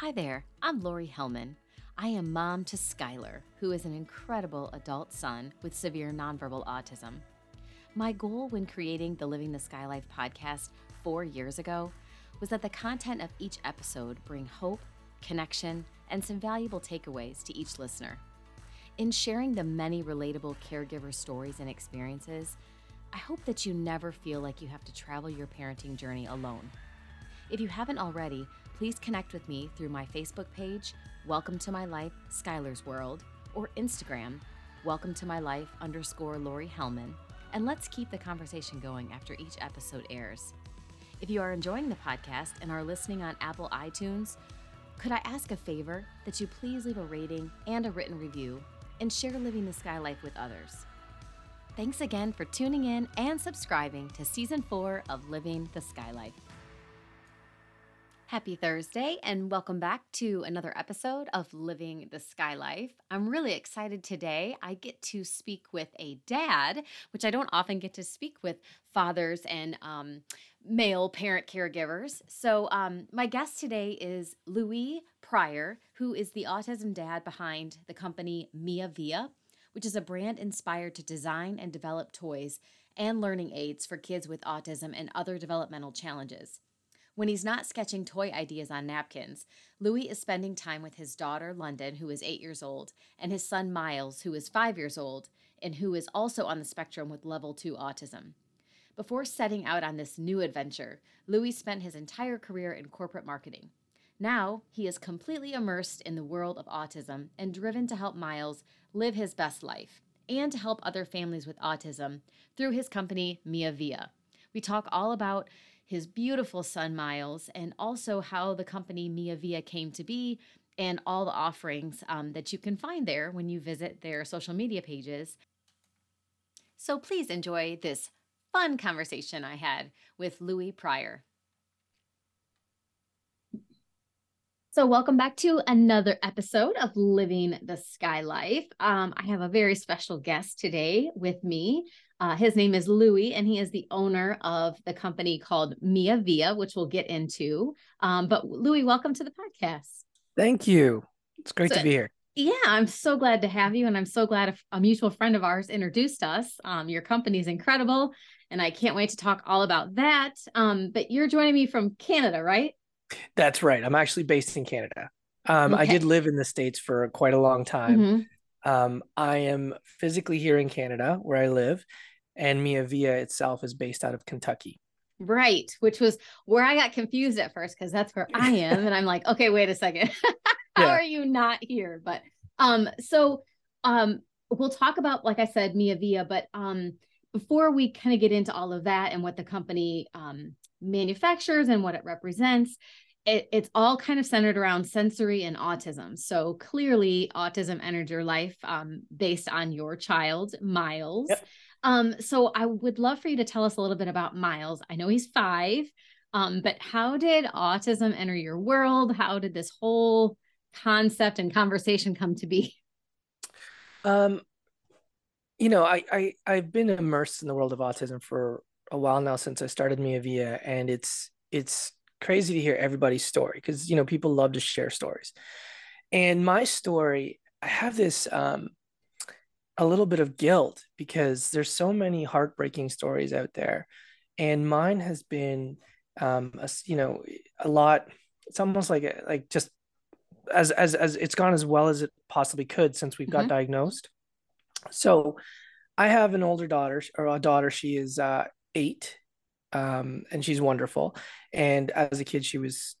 Hi there, I'm Lori Hellman. I am mom to Skylar, who is an incredible adult son with severe nonverbal autism. My goal when creating the Living the Sky Life podcast four years ago was that the content of each episode bring hope, connection, and some valuable takeaways to each listener. In sharing the many relatable caregiver stories and experiences, I hope that you never feel like you have to travel your parenting journey alone. If you haven't already, please connect with me through my Facebook page, Welcome to My Life, Skylar's World, or Instagram, Welcome to My Life underscore Lori Hellman, and let's keep the conversation going after each episode airs. If you are enjoying the podcast and are listening on Apple iTunes, could I ask a favor that you please leave a rating and a written review and share Living the Sky Life with others? Thanks again for tuning in and subscribing to season four of Living the Sky Life. Happy Thursday, and welcome back to another episode of Living the Sky Life. I'm really excited today. I get to speak with a dad, which I don't often get to speak with fathers and um, male parent caregivers. So, um, my guest today is Louis Pryor, who is the autism dad behind the company Mia Via, which is a brand inspired to design and develop toys and learning aids for kids with autism and other developmental challenges. When he's not sketching toy ideas on napkins, Louis is spending time with his daughter, London, who is eight years old, and his son, Miles, who is five years old, and who is also on the spectrum with level 2 autism. Before setting out on this new adventure, Louis spent his entire career in corporate marketing. Now, he is completely immersed in the world of autism and driven to help Miles live his best life and to help other families with autism through his company, Mia Via. We talk all about his beautiful son Miles, and also how the company Mia Via came to be and all the offerings um, that you can find there when you visit their social media pages. So please enjoy this fun conversation I had with Louis Pryor. So, welcome back to another episode of Living the Sky Life. Um, I have a very special guest today with me. Uh, his name is Louis, and he is the owner of the company called Mia Via, which we'll get into. Um, but Louis, welcome to the podcast. Thank you. It's great so, to be here. Yeah, I'm so glad to have you, and I'm so glad a, mutual friend of ours introduced us. Um, your company is incredible, and I can't wait to talk all about that. Um, but you're joining me from Canada, right? That's right. I'm actually based in Canada. Um, okay. I did live in the states for quite a long time. Mm-hmm. Um, I am physically here in Canada where I live, and Mia Via itself is based out of Kentucky. Right, which was where I got confused at first because that's where I am, and I'm like, okay, wait a second, how yeah. are you not here? But um, so um, we'll talk about, like I said, Mia Via, but um, before we kind of get into all of that and what the company um manufactures and what it represents, it, it's all kind of centered around sensory and autism. So clearly, autism entered your life um, based on your child, Miles. Yep. Um, so I would love for you to tell us a little bit about Miles. I know he's five, um, but how did autism enter your world? How did this whole concept and conversation come to be? Um, you know, I, I I've been immersed in the world of autism for a while now since I started Mia Via, and it's it's crazy to hear everybody's story because you know people love to share stories and my story i have this um a little bit of guilt because there's so many heartbreaking stories out there and mine has been um a, you know a lot it's almost like a, like just as as as it's gone as well as it possibly could since we've got mm-hmm. diagnosed so i have an older daughter or a daughter she is uh 8 um, and she's wonderful. And as a kid, she was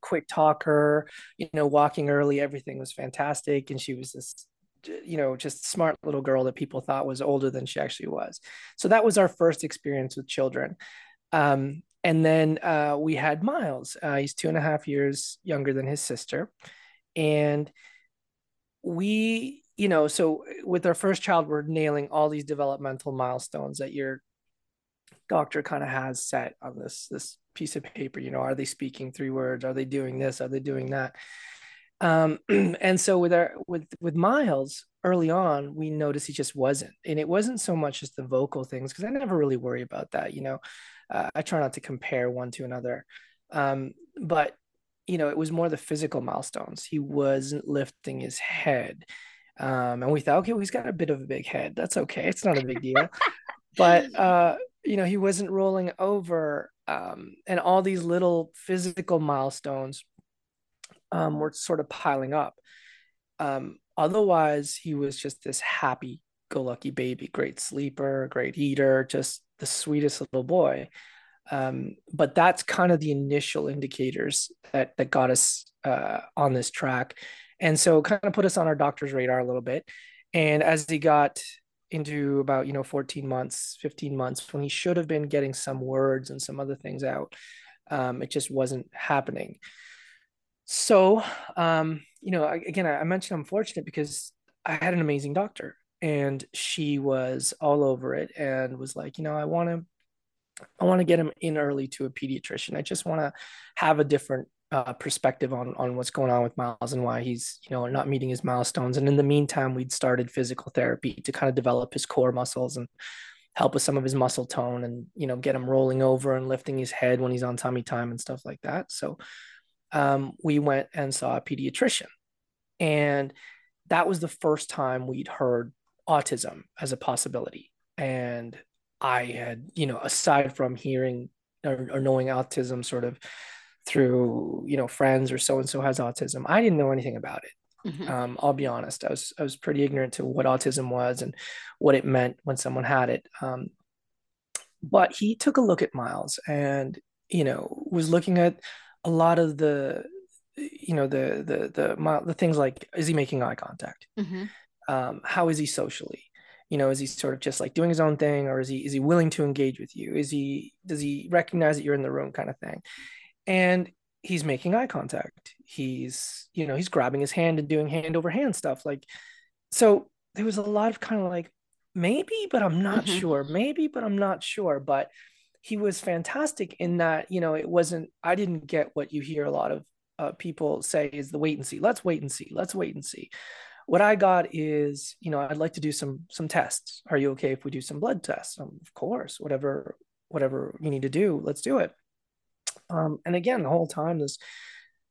quick talker, you know, walking early, everything was fantastic. And she was this, you know, just smart little girl that people thought was older than she actually was. So that was our first experience with children. Um, and then uh, we had Miles. Uh, he's two and a half years younger than his sister. And we, you know, so with our first child, we're nailing all these developmental milestones that you're doctor kind of has set on this this piece of paper you know are they speaking three words are they doing this are they doing that um, and so with our with with miles early on we noticed he just wasn't and it wasn't so much just the vocal things because i never really worry about that you know uh, i try not to compare one to another um, but you know, it was more the physical milestones. He wasn't lifting his head. Um, and we thought, okay, well, he's got a bit of a big head. That's okay. It's not a big deal. but uh, you know, he wasn't rolling over. Um, and all these little physical milestones um, were sort of piling up. Um, otherwise, he was just this happy go lucky baby, great sleeper, great eater, just the sweetest little boy. Um, but that's kind of the initial indicators that that got us uh, on this track, and so kind of put us on our doctor's radar a little bit. And as he got into about you know 14 months, 15 months, when he should have been getting some words and some other things out, um, it just wasn't happening. So, um, you know, again, I mentioned I'm fortunate because I had an amazing doctor and she was all over it and was like, you know, I want to I want to get him in early to a pediatrician. I just want to have a different uh, perspective on on what's going on with Miles and why he's you know not meeting his milestones. And in the meantime, we'd started physical therapy to kind of develop his core muscles and help with some of his muscle tone and you know get him rolling over and lifting his head when he's on tummy time and stuff like that. So um, we went and saw a pediatrician, and that was the first time we'd heard autism as a possibility. And I had, you know, aside from hearing or, or knowing autism sort of through, you know, friends or so and so has autism, I didn't know anything about it. Mm-hmm. Um, I'll be honest, I was I was pretty ignorant to what autism was and what it meant when someone had it. Um, but he took a look at Miles and you know was looking at a lot of the you know the the the the things like is he making eye contact? Mm-hmm. Um, how is he socially? you know is he sort of just like doing his own thing or is he is he willing to engage with you is he does he recognize that you're in the room kind of thing and he's making eye contact he's you know he's grabbing his hand and doing hand over hand stuff like so there was a lot of kind of like maybe but i'm not mm-hmm. sure maybe but i'm not sure but he was fantastic in that you know it wasn't i didn't get what you hear a lot of uh, people say is the wait and see let's wait and see let's wait and see what I got is, you know, I'd like to do some some tests. Are you okay if we do some blood tests? Um, of course, whatever whatever you need to do, let's do it. Um, and again, the whole time there's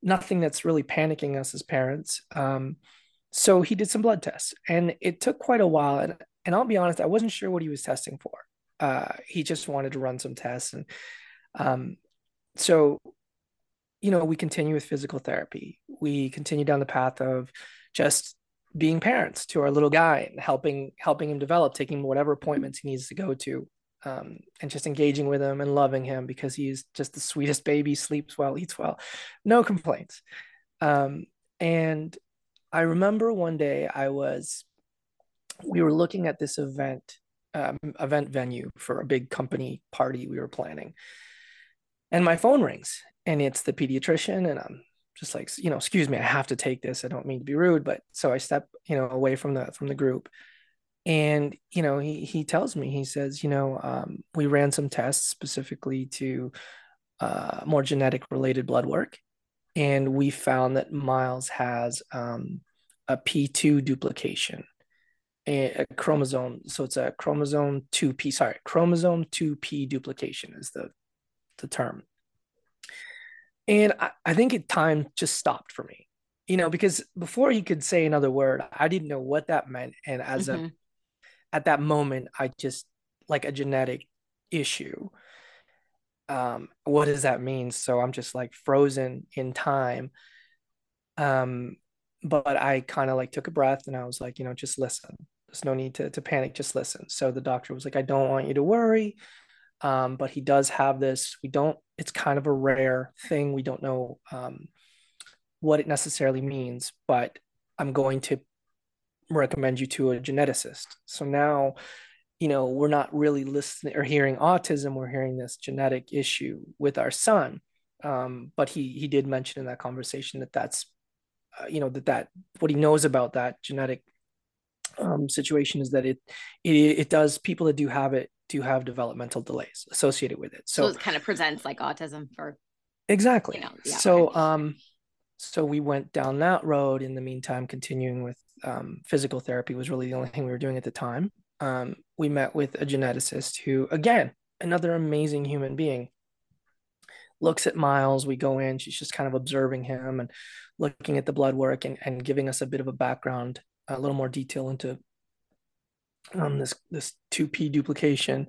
nothing that's really panicking us as parents. Um, so he did some blood tests, and it took quite a while. And and I'll be honest, I wasn't sure what he was testing for. Uh, he just wanted to run some tests, and um, so you know, we continue with physical therapy. We continue down the path of just being parents to our little guy and helping helping him develop, taking whatever appointments he needs to go to, um, and just engaging with him and loving him because he's just the sweetest baby, sleeps well, eats well, no complaints. Um, and I remember one day I was, we were looking at this event, um, event venue for a big company party we were planning, and my phone rings and it's the pediatrician and I'm just like you know excuse me i have to take this. I don't mean to be rude but so i step you know away from the from the group and you know he he tells me he says you know um, we ran some tests specifically to uh, more genetic related blood work and we found that miles has um, a p2 duplication a, a, chromosome so it's a chromosome 2p sorry chromosome 2p duplication is the the term and I, I think it time just stopped for me, you know, because before he could say another word, I didn't know what that meant. And as mm-hmm. a, at that moment, I just like a genetic issue. Um, what does that mean? So I'm just like frozen in time. Um, but I kind of like took a breath and I was like, you know, just listen. There's no need to, to panic, just listen. So the doctor was like, I don't want you to worry um, but he does have this. We don't. It's kind of a rare thing. We don't know um, what it necessarily means, but I'm going to recommend you to a geneticist. So now, you know, we're not really listening or hearing autism. We're hearing this genetic issue with our son. Um, but he he did mention in that conversation that that's, uh, you know, that that what he knows about that genetic um, situation is that it, it it does people that do have it do have developmental delays associated with it. So, so it kind of presents like autism for exactly. You know, yeah, so um, so we went down that road. In the meantime, continuing with um, physical therapy was really the only thing we were doing at the time. Um, we met with a geneticist who, again, another amazing human being. looks at Miles. We go in, she's just kind of observing him and looking at the blood work and, and giving us a bit of a background, a little more detail into um, this this 2p duplication.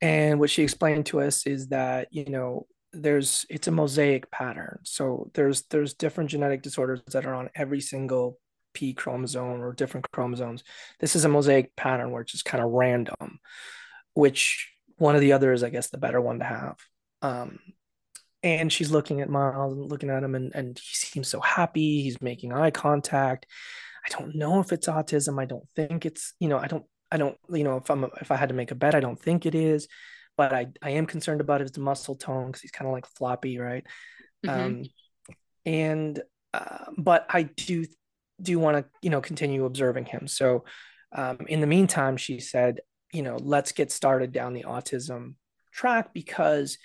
And what she explained to us is that, you know, there's it's a mosaic pattern. So there's there's different genetic disorders that are on every single P chromosome or different chromosomes. This is a mosaic pattern where it's just kind of random, which one of the other is, I guess, the better one to have. Um, and she's looking at Miles and looking at him, and, and he seems so happy. He's making eye contact. I don't know if it's autism. I don't think it's, you know, I don't, I don't, you know, if I'm, if I had to make a bet, I don't think it is, but I, I am concerned about his muscle tone because he's kind of like floppy, right? Mm-hmm. Um, and, uh, but I do, do you want to, you know, continue observing him. So, um, in the meantime, she said, you know, let's get started down the autism track because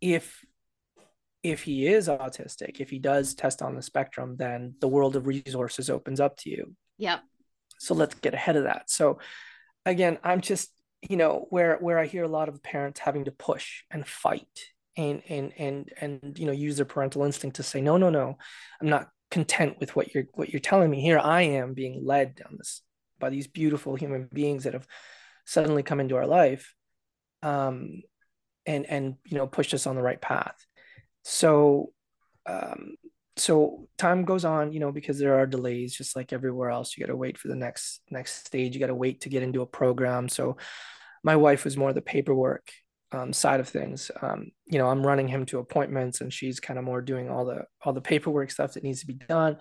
if if he is autistic, if he does test on the spectrum, then the world of resources opens up to you. Yep. So let's get ahead of that. So again, I'm just, you know, where where I hear a lot of parents having to push and fight and and and and you know use their parental instinct to say, no, no, no, I'm not content with what you're what you're telling me. Here I am being led down this by these beautiful human beings that have suddenly come into our life um and and you know pushed us on the right path. So um so time goes on you know because there are delays just like everywhere else. You got to wait for the next next stage. You got to wait to get into a program. So my wife was more the paperwork um, side of things um, you know i'm running him to appointments and she's kind of more doing all the all the paperwork stuff that needs to be done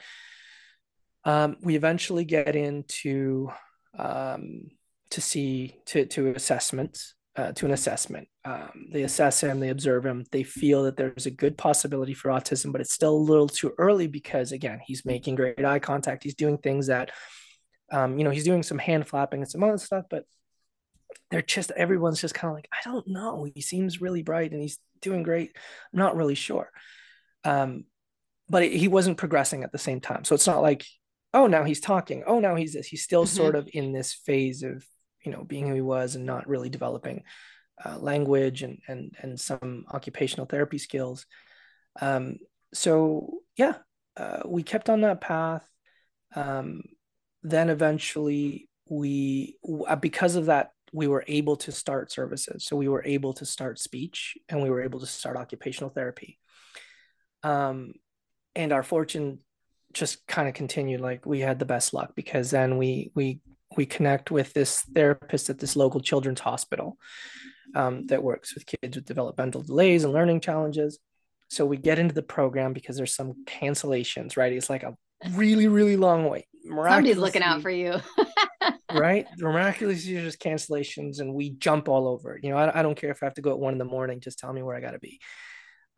um, we eventually get into um, to see to to assessments uh, to an assessment. Um, they assess him, they observe him, they feel that there's a good possibility for autism, but it's still a little too early because, again, he's making great eye contact. He's doing things that, um, you know, he's doing some hand flapping and some other stuff, but they're just, everyone's just kind of like, I don't know. He seems really bright and he's doing great. I'm not really sure. Um, but it, he wasn't progressing at the same time. So it's not like, oh, now he's talking. Oh, now he's this. He's still mm-hmm. sort of in this phase of you know being who he was and not really developing uh, language and and and some occupational therapy skills um, so yeah uh, we kept on that path um, then eventually we because of that we were able to start services so we were able to start speech and we were able to start occupational therapy um, and our fortune just kind of continued like we had the best luck because then we we we connect with this therapist at this local children's hospital um, that works with kids with developmental delays and learning challenges. So we get into the program because there's some cancellations, right? It's like a really, really long wait. Somebody's looking out for you. right? Miraculously, just cancellations and we jump all over. You know, I, I don't care if I have to go at one in the morning, just tell me where I got to be.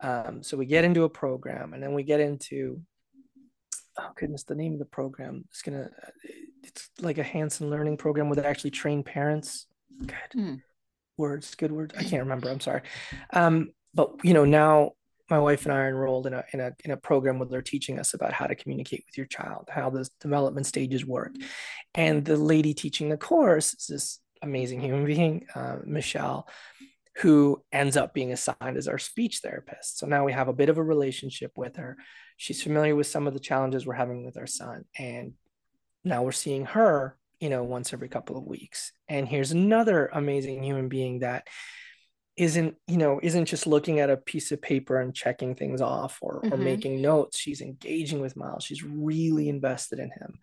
Um, so we get into a program and then we get into oh goodness, the name of the program is gonna it's like a Hanen learning program where they actually train parents. Good mm. words, good words. I can't remember. I'm sorry. Um, but you know, now my wife and I are enrolled in a in a in a program where they're teaching us about how to communicate with your child, how the development stages work. And the lady teaching the course is this amazing human being, uh, Michelle, who ends up being assigned as our speech therapist. So now we have a bit of a relationship with her. She's familiar with some of the challenges we're having with our son. And now we're seeing her, you know, once every couple of weeks. And here's another amazing human being that isn't, you know, isn't just looking at a piece of paper and checking things off or, mm-hmm. or making notes. She's engaging with Miles. She's really invested in him.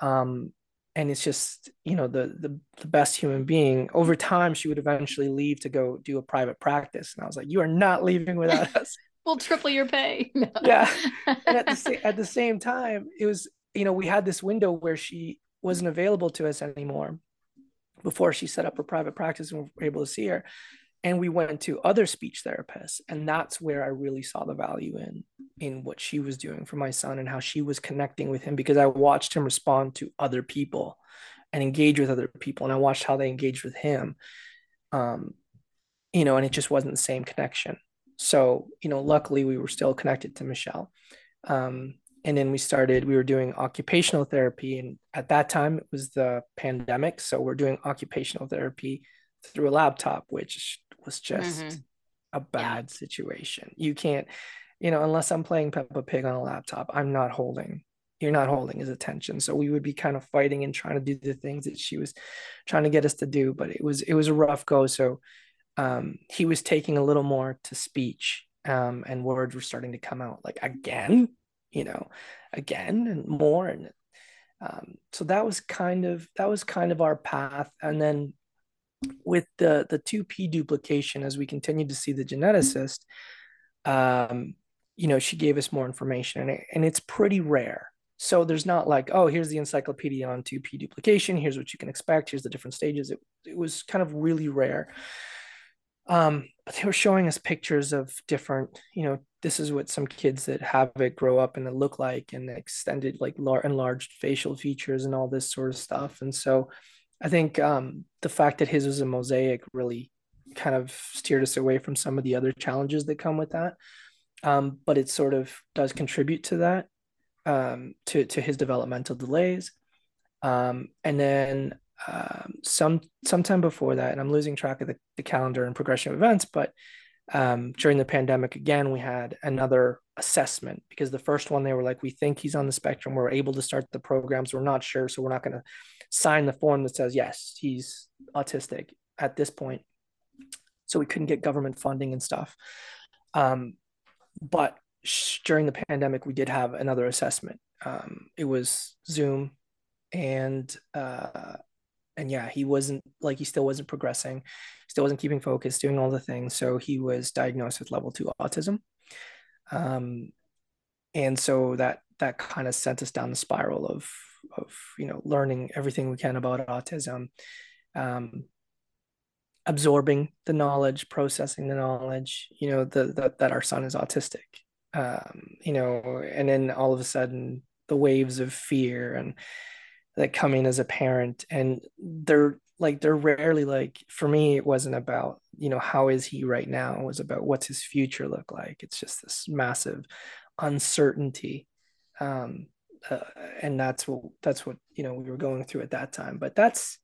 Um, and it's just you know the, the the best human being over time she would eventually leave to go do a private practice and i was like you are not leaving without us we'll triple your pay no. yeah and at the, at the same time it was you know we had this window where she wasn't available to us anymore before she set up her private practice and we were able to see her and we went to other speech therapists and that's where i really saw the value in in what she was doing for my son and how she was connecting with him because i watched him respond to other people and engage with other people and i watched how they engaged with him um you know and it just wasn't the same connection. So you know luckily we were still connected to michelle um and then we started we were doing occupational therapy and at that time it was the pandemic so we're doing occupational therapy through a laptop which was just mm-hmm. a bad yeah. situation. You can't, you know, unless I'm playing Peppa Pig on a laptop, I'm not holding you're not holding his attention. So we would be kind of fighting and trying to do the things that she was trying to get us to do, but it was it was a rough go. So um, he was taking a little more to speech, um, and words were starting to come out like again, you know, again and more, and um, so that was kind of that was kind of our path. And then with the the two P duplication, as we continued to see the geneticist, um, you know, she gave us more information, and it, and it's pretty rare so there's not like, oh, here's the encyclopedia on 2p duplication. Here's what you can expect. Here's the different stages. It, it was kind of really rare. Um, but they were showing us pictures of different, you know, this is what some kids that have it grow up and it look like and extended like lar- enlarged facial features and all this sort of stuff. And so I think um, the fact that his was a mosaic really kind of steered us away from some of the other challenges that come with that. Um, but it sort of does contribute to that um, to to his developmental delays, um, and then um, some sometime before that, and I'm losing track of the, the calendar and progression of events, but um, during the pandemic again, we had another assessment because the first one they were like, we think he's on the spectrum. We're able to start the programs. We're not sure, so we're not going to sign the form that says yes, he's autistic at this point. So we couldn't get government funding and stuff. Um, but during the pandemic, we did have another assessment. Um, it was Zoom, and uh, and yeah, he wasn't like he still wasn't progressing, still wasn't keeping focus, doing all the things. So he was diagnosed with level two autism, um, and so that that kind of sent us down the spiral of of you know learning everything we can about autism. Um, absorbing the knowledge processing the knowledge you know that our son is autistic um, you know, and then all of a sudden the waves of fear and that come in as a parent and they're like they're rarely like for me it wasn't about you know how is he right now it was about what's his future look like it's just this massive uncertainty um uh, and that's what that's what you know we were going through at that time but that's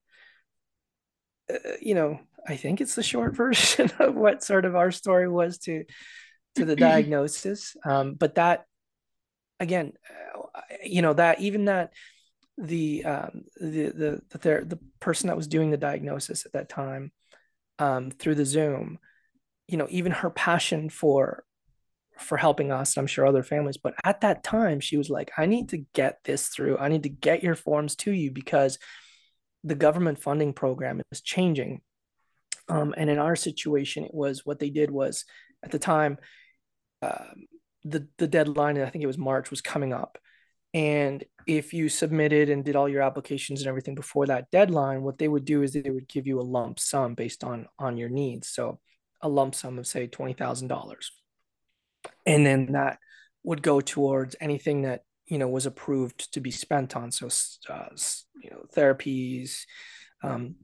uh, you know i think it's the short version of what sort of our story was to to the diagnosis. Um, but that, again, uh, you know, that even that the um, the the the, ther- the person that was doing the diagnosis at that time um, through the Zoom, you know, even her passion for for helping us, I'm sure other families, but at that time she was like, I need to get this through. I need to get your forms to you because the government funding program is changing. Um, and in our situation, it was what they did was at the time um, the the deadline, I think it was March, was coming up. And if you submitted and did all your applications and everything before that deadline, what they would do is they would give you a lump sum based on on your needs. So a lump sum of say twenty thousand dollars, and then that would go towards anything that you know was approved to be spent on. So uh, you know therapies, um,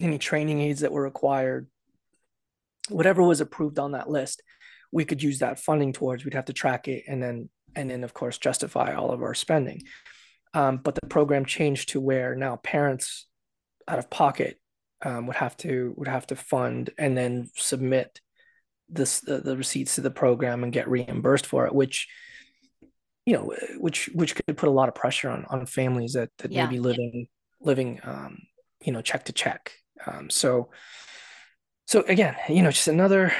any training aids that were required, whatever was approved on that list we could use that funding towards we'd have to track it and then and then of course justify all of our spending um, but the program changed to where now parents out of pocket um, would have to would have to fund and then submit this the, the receipts to the program and get reimbursed for it which you know which which could put a lot of pressure on on families that that yeah. may be living living um, you know check to check um, so so again you know just another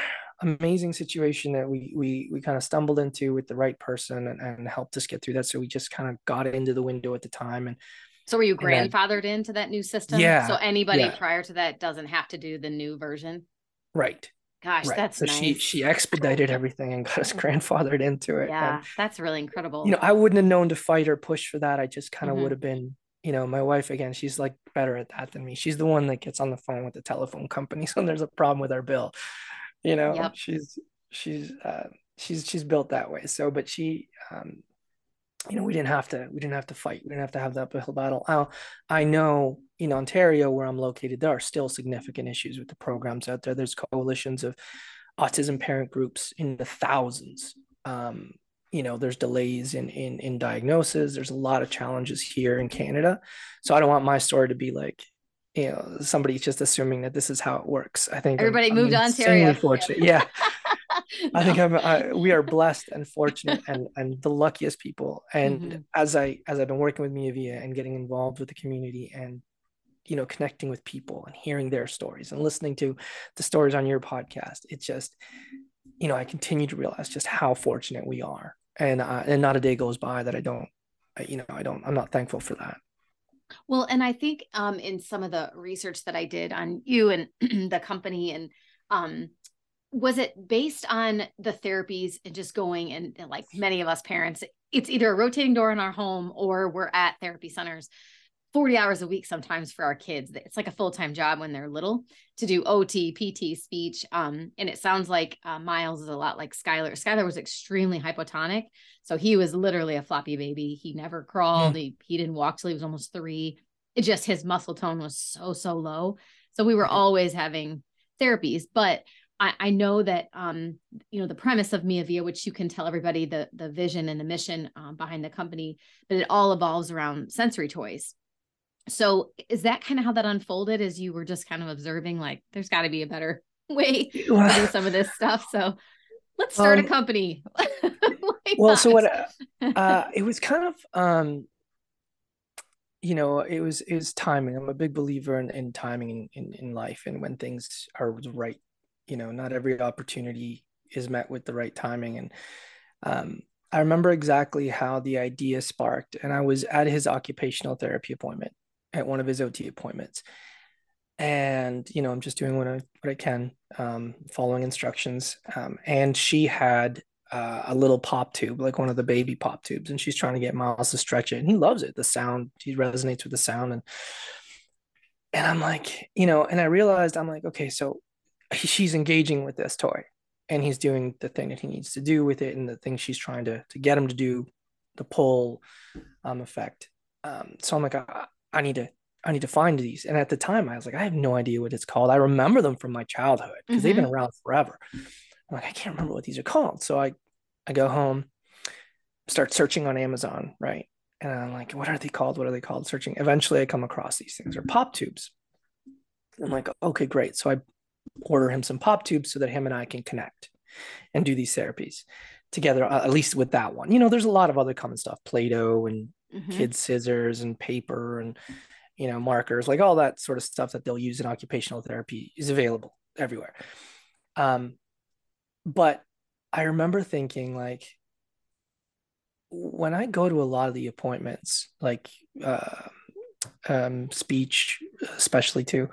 amazing situation that we we we kind of stumbled into with the right person and, and helped us get through that. So we just kind of got into the window at the time and so were you grandfathered then, into that new system? Yeah. So anybody yeah. prior to that doesn't have to do the new version? Right. Gosh, right. that's so nice. she she expedited everything and got us grandfathered into it. Yeah, and, that's really incredible. You know, I wouldn't have known to fight or push for that. I just kind of mm-hmm. would have been, you know, my wife again, she's like better at that than me. She's the one that gets on the phone with the telephone company. So there's a problem with our bill you know yep. she's she's uh, she's she's built that way so but she um you know we didn't have to we didn't have to fight we didn't have to have that uphill battle now i know in ontario where i'm located there are still significant issues with the programs out there there's coalitions of autism parent groups in the thousands um, you know there's delays in in in diagnosis there's a lot of challenges here in canada so i don't want my story to be like you know somebody's just assuming that this is how it works. I think everybody I'm, moved I'm to Ontario. Fortunate, yeah. no. I think I'm, I, we are blessed and fortunate and and the luckiest people. And Mhm. as I as I've been working with Mia Via and getting involved with the community and you know connecting with people and hearing their stories and listening to the stories on your podcast, it's just you know I continue to realize just how fortunate we are, and uh, and not a day goes by that I don't, you know, I don't I'm not thankful for that. Well, and I think um, in some of the research that I did on you and the company, and um, was it based on the therapies and just going and like many of us parents, it's either a rotating door in our home or we're at therapy centers 40 hours a week sometimes for our kids. It's like a full time job when they're little to do OT, PT, speech. Um, and it sounds like uh, Miles is a lot like Skylar. Skylar was extremely hypotonic. So he was literally a floppy baby. He never crawled. He, he didn't walk till he was almost three. It just his muscle tone was so, so low. So we were Mhm. always having therapies. But I, I know that um, you know, the premise of Mia Via, which you can tell everybody the the vision and the mission um, behind the company, but it all evolves around sensory toys. So is that kind of how that unfolded as you were just kind of observing like there's got to be a better way to do some of this stuff. So let's start Um, a company. Well so what uh it was kind of um you know it was it was timing i'm a big believer in, in timing in, in in life and when things are right you know not every opportunity is met with the right timing and um i remember exactly how the idea sparked and i was at his occupational therapy appointment at one of his ot appointments and you know i'm just doing what i what i can um following instructions um and she had uh, a little pop tube, like one of the baby pop tubes, and she's trying to get Miles to stretch it, and he loves it. The sound, he resonates with the sound, and and I'm like, you know, and I realized I'm like, okay, so he- she's engaging with this toy, and he's doing the thing that he needs to do with it, and the thing she's trying to to get him to do, the pull um, effect. Um, so I'm like, I, I need to. I need to find these. And at the time, I was like, I have no idea what it's called. I remember them from my childhood because they've been around forever. I'm like, I can't remember what these are called. So I, I go home, start searching on Amazon, right? And I'm like, what are they called? What are they called? Searching. Eventually, I come across these things. They're pop tubes. I'm like, okay, great. So I order him some pop tubes so that him and I can connect and do these therapies together, uh, at least with that one. You know, there's a lot of other common stuff, Play-Doh and Mhm. kids scissors and paper and you know markers like all that sort of stuff that they'll use in occupational therapy is available everywhere um but i remember thinking like when i go to a lot of the appointments like uh, um speech especially too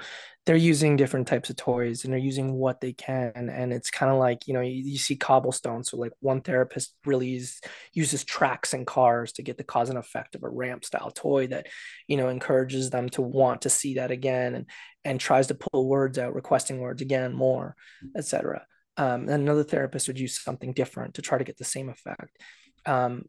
they're using different types of toys and they're using what they can and it's kind of like you know you, you see cobblestone so like one therapist really use, uses tracks and cars to get the cause and effect of a ramp style toy that you know encourages them to want to see that again and and tries to pull words out requesting words again more etc um, another therapist would use something different to try to get the same effect. Um,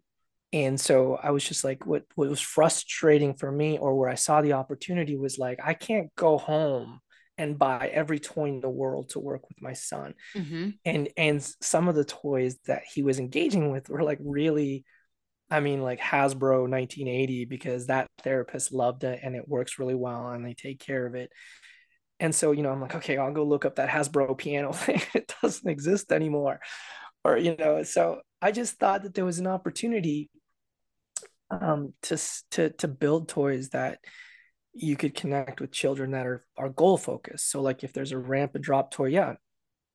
and so I was just like, what, what was frustrating for me, or where I saw the opportunity, was like, I can't go home and buy every toy in the world to work with my son. Mhm. And and some of the toys that he was engaging with were like really, I mean, like Hasbro 1980, because that therapist loved it and it works really well and they take care of it. And so, you know, I'm like, okay, I'll go look up that Hasbro piano thing. It doesn't exist anymore. Or, you know, so I just thought that there was an opportunity um, to to to build toys that you could connect with children that are are goal focused. So like if there's a ramp and drop toy, yeah,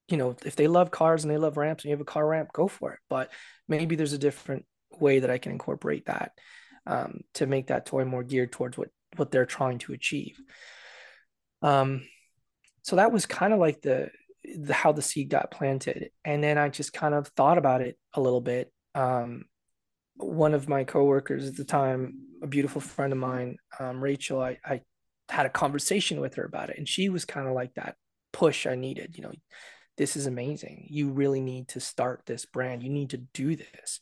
you know, if they love cars and they love ramps and you have a car ramp, go for it. But maybe there's a different way that I can incorporate that um, to make that toy more geared towards what what they're trying to achieve. Um, so that was kind of like the, the how the seed got planted, and then I just kind of thought about it a little bit. Um, one of my coworkers at the time, a beautiful friend of mine, um, Rachel, I, I had a conversation with her about it, and she was kind of like that push I needed. You know, this is amazing. You really need to start this brand. You need to do this.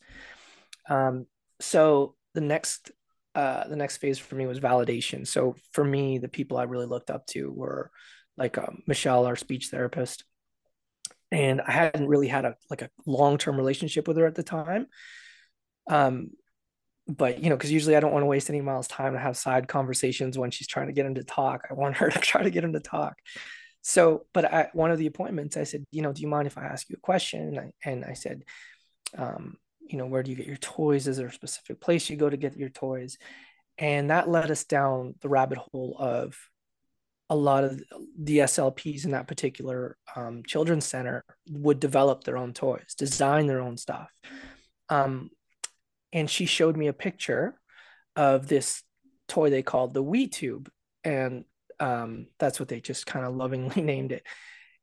Um, so the next, uh, the next phase for me was validation. So for me, the people I really looked up to were like um, Michelle, our speech therapist, and I hadn't really had a like a long term relationship with her at the time um but you know, because usually I don't want to waste any Miles' time to have side conversations when she's trying to get him to talk. I want her to try to get him to talk. So, but at one of the appointments, I said, you know, do you mind if I ask you a question? And I, and I said, um, you know, where do you get your toys? Is there a specific place you go to get your toys? And that led us down the rabbit hole of a lot of the SLPs in that particular um, children's center would develop their own toys, design their own stuff. Um, and she showed me a picture of this toy they called the Wee Tube, and um, that's what they just kind of lovingly named it.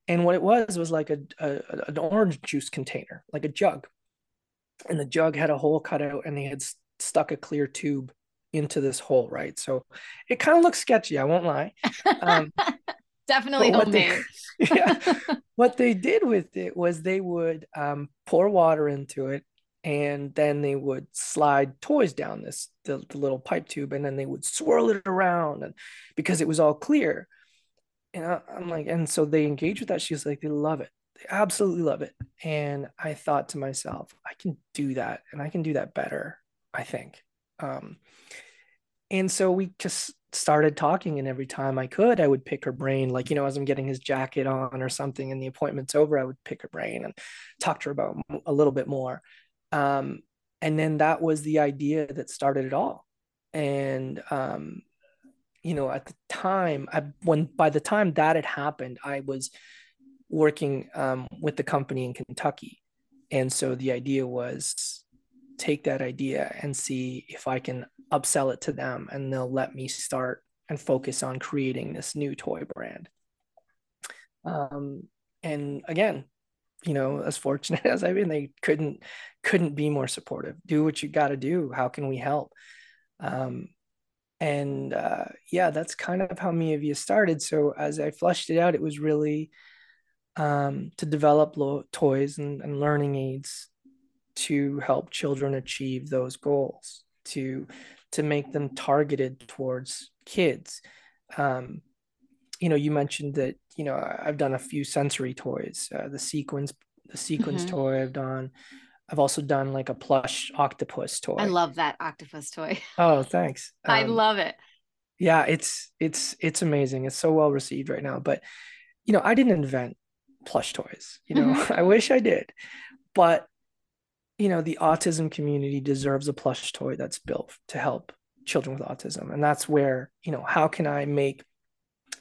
And what it was was like a, a an orange juice container, like a jug, and the jug had a hole cut out, and they had stuck a clear tube into this hole, right? So it kind of looks sketchy. I won't lie. Um, Definitely homemade. They, yeah. what they did with it was they would um, pour water into it and then they would slide toys down this the, the, little pipe tube and then they would swirl it around and because it was all clear. And I, am like and so they engage with that. She's like they love it. They absolutely love it. And i thought to myself i can do that and i can do that better i think. Um, and so we just started talking and every time i could i would pick her brain. Like you know as i'm getting his jacket on or something and the appointment's over i would pick her brain and talk to her about a little bit more um, and then that was the idea that started it all. And, um, you know, at the time, I, when by the time that had happened, I was working um, with the company in Kentucky. And so the idea was take that idea and see if I can upsell it to them and they'll let me start and focus on creating this new toy brand. Um, and again, you know, as fortunate as I've been, they couldn't couldn't be more supportive. Do what you got to do. How can we help? Um, and uh, yeah, that's kind of how Mia Via started. So as I flushed it out, it was really um, to develop lo- toys and, and learning aids to help children achieve those goals. To to make them targeted towards kids. Um, you know, you mentioned that, you know, I've done a few sensory toys, uh, the sequence, the sequence mm-hmm. toy I've done. I've also done like a plush octopus toy. I love that octopus toy. Oh, thanks. Um, I love it. Yeah, it's it's it's amazing. It's so well received right now. But you know, I didn't invent plush toys. You know, mm-hmm. I wish I did. But you know, the autism community deserves a plush toy that's built to help children with autism. And that's where, you know, how can I make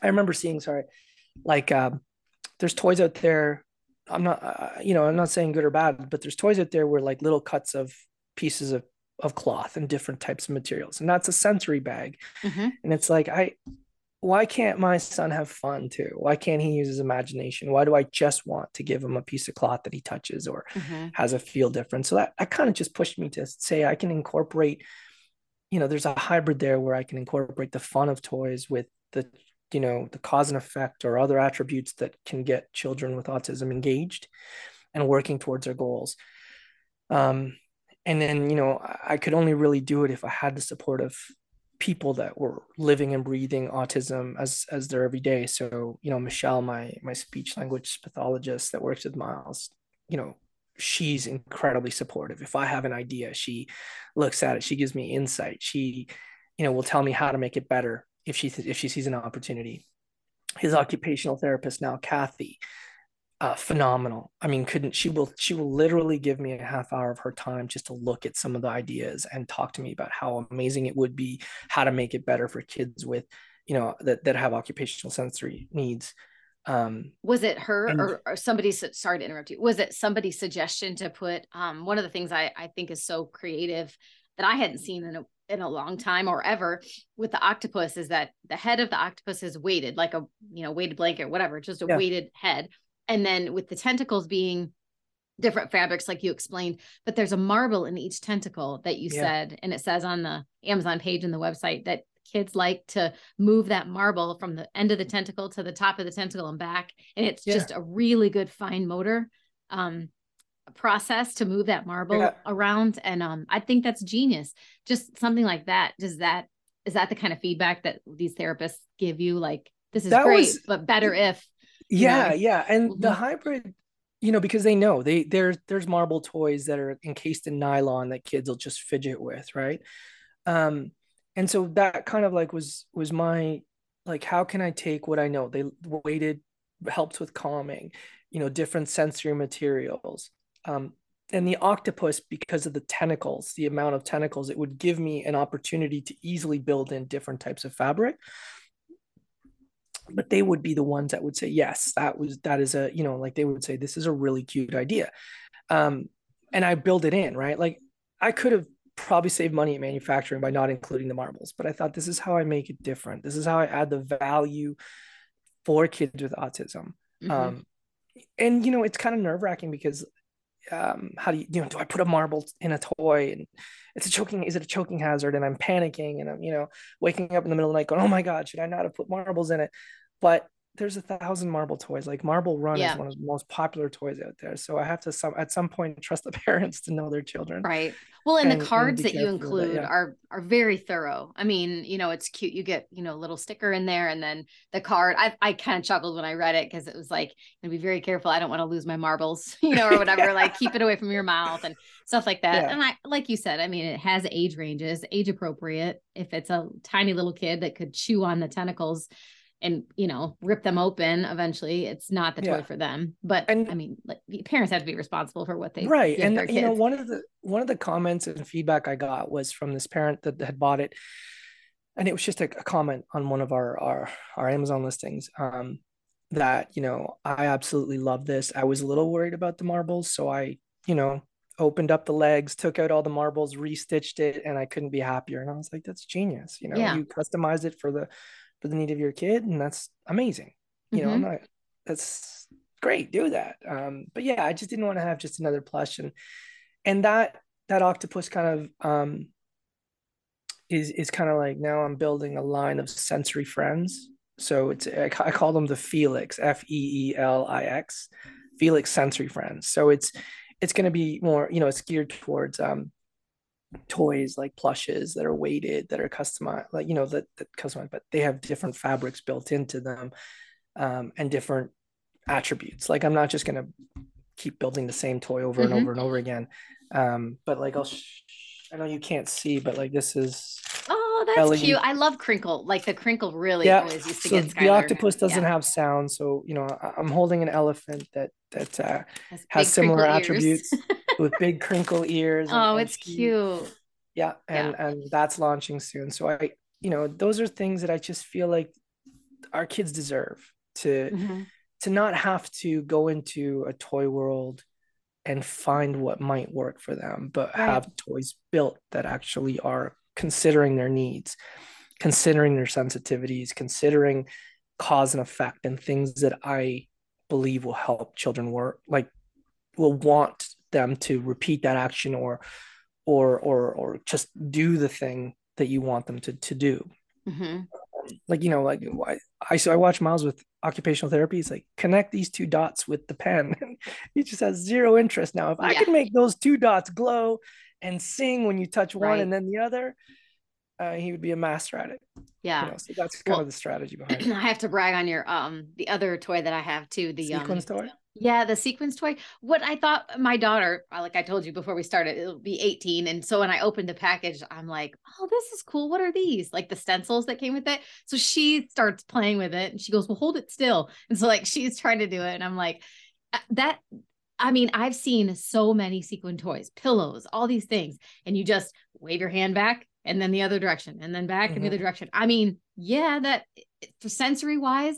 I remember seeing, sorry, like um, there's toys out there. I'm not, uh, you know, I'm not saying good or bad, but there's toys out there where like little cuts of pieces of of cloth and different types of materials, and that's a sensory bag. Mm-hmm. And it's like I, why can't my son have fun too? Why can't he use his imagination? Why do I just want to give him a piece of cloth that he touches or mm-hmm. has a feel different? So that, that kind of just pushed me to say I can incorporate, you know, there's a hybrid there where I can incorporate the fun of toys with the you know the cause and effect or other attributes that can get children with autism engaged and working towards their goals. Um, and then you know i could only really do it if i had the support of people that were living and breathing autism as as their everyday. So you know michelle my my speech language pathologist that works with miles you know she's incredibly supportive. If i have an idea she looks at it she gives me insight she you know will tell me how to make it better if she if she sees an opportunity. His occupational therapist now, Kathy, uh, phenomenal. I mean, couldn't she will she will literally give me a half hour of her time just to look at some of the ideas and talk to me about how amazing it would be, how to make it better for kids with, you know, that that have occupational sensory needs. Um, was it her and, or, or somebody? Sorry to interrupt you. Was it somebody's suggestion to put um, one of the things I I think is so creative that I hadn't seen in a in a long time or ever with the octopus is that the head of the octopus is weighted like a you know weighted blanket whatever just a yeah. weighted head and then with the tentacles being different fabrics like you explained but there's a marble in each tentacle that you yeah. said and it says on the amazon page and the website that kids like to move that marble from the end of the tentacle to the top of the tentacle and back and it's yeah. just a really good fine motor um process to move that marble yeah. around and um i think that's genius just something like that does that is that the kind of feedback that these therapists give you like this is that great was, but better if yeah know. yeah and mm-hmm. the hybrid you know, because they know they there's there's marble toys that are encased in nylon that kids will just fidget with, right? Um, and so that kind of like was was my like how can I take what I know? They weighted helps with calming, you know, different sensory materials. Um, and the octopus, because of the tentacles, the amount of tentacles, it would give me an opportunity to easily build in different types of fabric. But they would be the ones that would say yes that was that is a you know like they would say this is a really cute idea. Um and i build it in right? Like i could have probably saved money at manufacturing by not including the marbles but i thought this is how i make it different. This is how i add the value for kids with autism. Mm-hmm. um and you know it's kind of nerve-wracking because um how do you you know do i put a marble in a toy? And it's a choking is it a choking hazard? And i'm panicking and i'm you know waking up in the middle of the night going oh my god should i not have put marbles in it? But there's a thousand marble toys like marble run yeah. is one of the most popular toys out there so i have to some at some point trust the parents to know their children right well and, and the cards and that you include that, yeah. are are very thorough i mean you know it's cute you get you know a little sticker in there and then the card i, I kind of chuckled when i read it because it was like to be very careful i don't want to lose my marbles you know or whatever yeah. like keep it away from your mouth and stuff like that and i like you said i mean it has age ranges age appropriate if it's a tiny little kid that could chew on the tentacles and you know rip them open eventually it's not the toy for them. But and i mean like parents have to be responsible for what they right and you know one of the one of the comments and feedback i got was from this parent that had bought it and it was just a, a comment on one of our our our amazon listings um that you know i absolutely love this. I was a little worried about the marbles so i you know opened up the legs took out all the marbles restitched it and i couldn't be happier. And i was like that's genius you know yeah. you customize it for the for the need of your kid and that's amazing you mm-hmm. know i'm mm-hmm. not that's great do that um but yeah i just didn't want to have just another plush and and that that octopus kind of um is is kind of like now i'm building a line of sensory friends so it's i, I call them the Feelix f-e-e-l-i-x Feelix sensory friends so it's it's going to be more you know it's geared towards um toys like plushes that are weighted that are customized like you know that, that customized but they have different fabrics built into them um, and different attributes like i'm not just going to keep building the same toy over mm-hmm. and over and over again um, but like i'll sh- i know you can't see but like this is oh that's cute i love crinkle like the crinkle really yeah. always used to so get the octopus doesn't yeah. have sound so you know i'm holding an elephant that that uh, has, has similar attributes with big crinkle ears. And, oh, it's cute. Yeah, and yeah. and that's launching soon. So I, you know, those are things that I just feel like our kids deserve to mm-hmm. to not have to go into a toy world and find what might work for them, but right. have toys built that actually are considering their needs, considering their sensitivities, considering cause and effect and things that I believe will help children work like will want them to repeat that action or or or or just do the thing that you want them to to do mm-hmm. like you know like i so i watch miles with occupational therapy it's like connect these two dots with the pen he just has zero interest now if yeah. i can make those two dots glow and sing when you touch one right. and then the other uh, he would be a master at it. Yeah. You know, so that's kind well, of the strategy behind it. I have to brag on your um the other toy that I have too. The sequence um, toy. Yeah, the sequence toy. What I thought my daughter, uh, like I told you before we started, it'll be 18. And so when I opened the package, I'm like, oh, this is cool. What are these? Like the stencils that came with it. So she starts playing with it and she goes, Well, hold it still. And so like she's trying to do it. And I'm like, uh, that I mean, I've seen so many sequin toys, pillows, all these things, and you just wave your hand back and then the other direction and then back mm-hmm. in the other direction. I mean, yeah, that for sensory wise,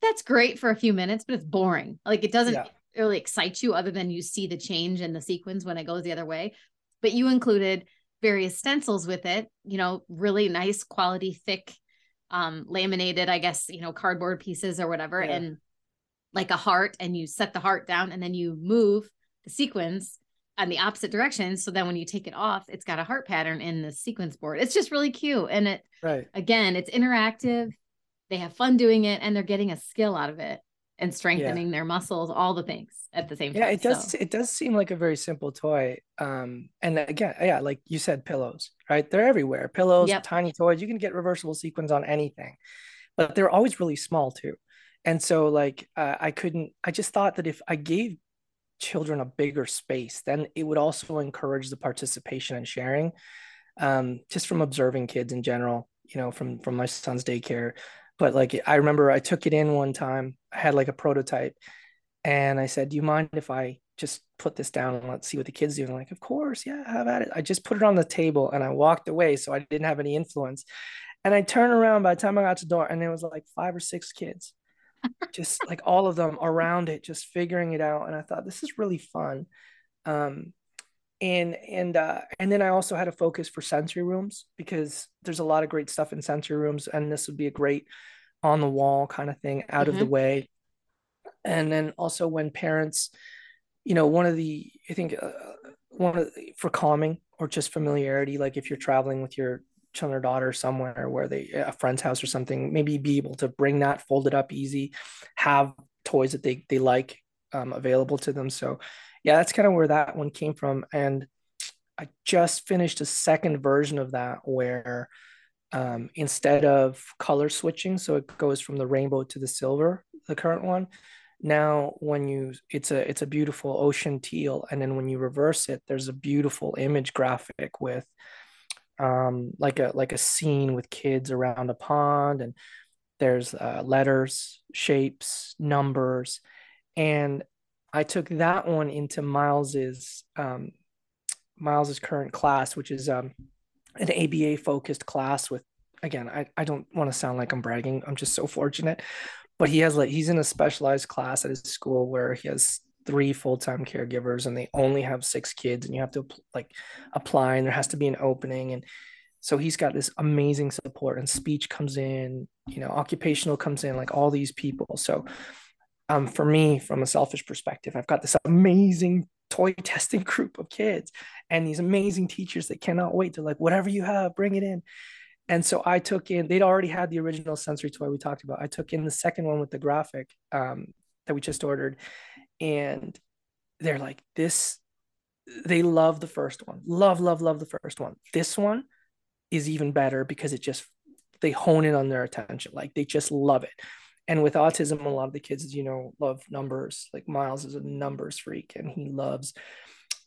that's great for a few minutes, but it's boring. Like it doesn't yeah. really excite you other than you see the change in the sequence when it goes the other way. But you included various stencils with it, you know, really nice quality, thick, um, laminated, I guess, you know, cardboard pieces or whatever, yeah. and like a heart, and you set the heart down and then you move the sequence on the opposite direction. So then when you take it off, it's got a heart pattern in the sequence board. It's just really cute. And it, right. again, it's interactive. They have fun doing it and they're getting a skill out of it and strengthening yeah. their muscles, all the things at the same time. Yeah, it does. So. It does seem like a very simple toy. Um, and again, yeah, like you said, pillows, right? They're everywhere. Pillows, yep. tiny toys. You can get reversible sequins on anything, but they're always really small too. And so, like, uh, I couldn't. I just thought that if I gave children a bigger space, then it would also encourage the participation and sharing. Um, just from observing kids in general, you know, from from my son's daycare. But like I remember I took it in one time. I had like a prototype and I said, Do you mind if I just put this down and let's see what the kids do? And like, of course, yeah, have at it. I just put it on the table and I walked away so I didn't have any influence. And I turned around by the time I got to the door, and there was like five or six kids, just like all of them around it, just figuring it out. And I thought this is really fun. Um, and and uh, and then I also had a focus for sensory rooms because there's a lot of great stuff in sensory rooms, and this would be a great on the wall kind of thing, out mm-hmm. of the mm-hmm. way. And then also when parents, you know, one of the I think uh, one of the, for calming or just familiarity, like if you're traveling with your son or daughter somewhere where they a friend's house or something, maybe be able to bring that folded up easy, have toys that they they like um, available to them. So yeah, that's kind of where that one came from. And I just finished a second version of that where um, instead of color switching, so it goes from the rainbow to the silver, the current one. Now, when you, it's a it's a beautiful ocean teal, and then when you reverse it, there's a beautiful image graphic with, um, like a like a scene with kids around a pond, and there's uh, letters, shapes, numbers, and I took that one into Miles's um, Miles's current class, which is um, an ABA focused class with again, I, I don't want to sound like I'm bragging. I'm just so fortunate. But he has like he's in a specialized class at his school where he has three full-time caregivers and they only have six kids and you have to like apply and there has to be an opening and so he's got this amazing support and speech comes in you know occupational comes in like all these people so um, for me, from a selfish perspective, I've got this amazing toy testing group of kids and these amazing teachers that cannot wait to like, whatever you have, bring it in. And so I took in, they'd already had the original sensory toy we talked about. I took in the second one with the graphic um, that we just ordered. And they're like, this, they love the first one. Love, love, love the first one. This one is even better because it just, they hone in on their attention. Like they just love it and with autism a lot of the kids you know love numbers like miles is a numbers freak and he loves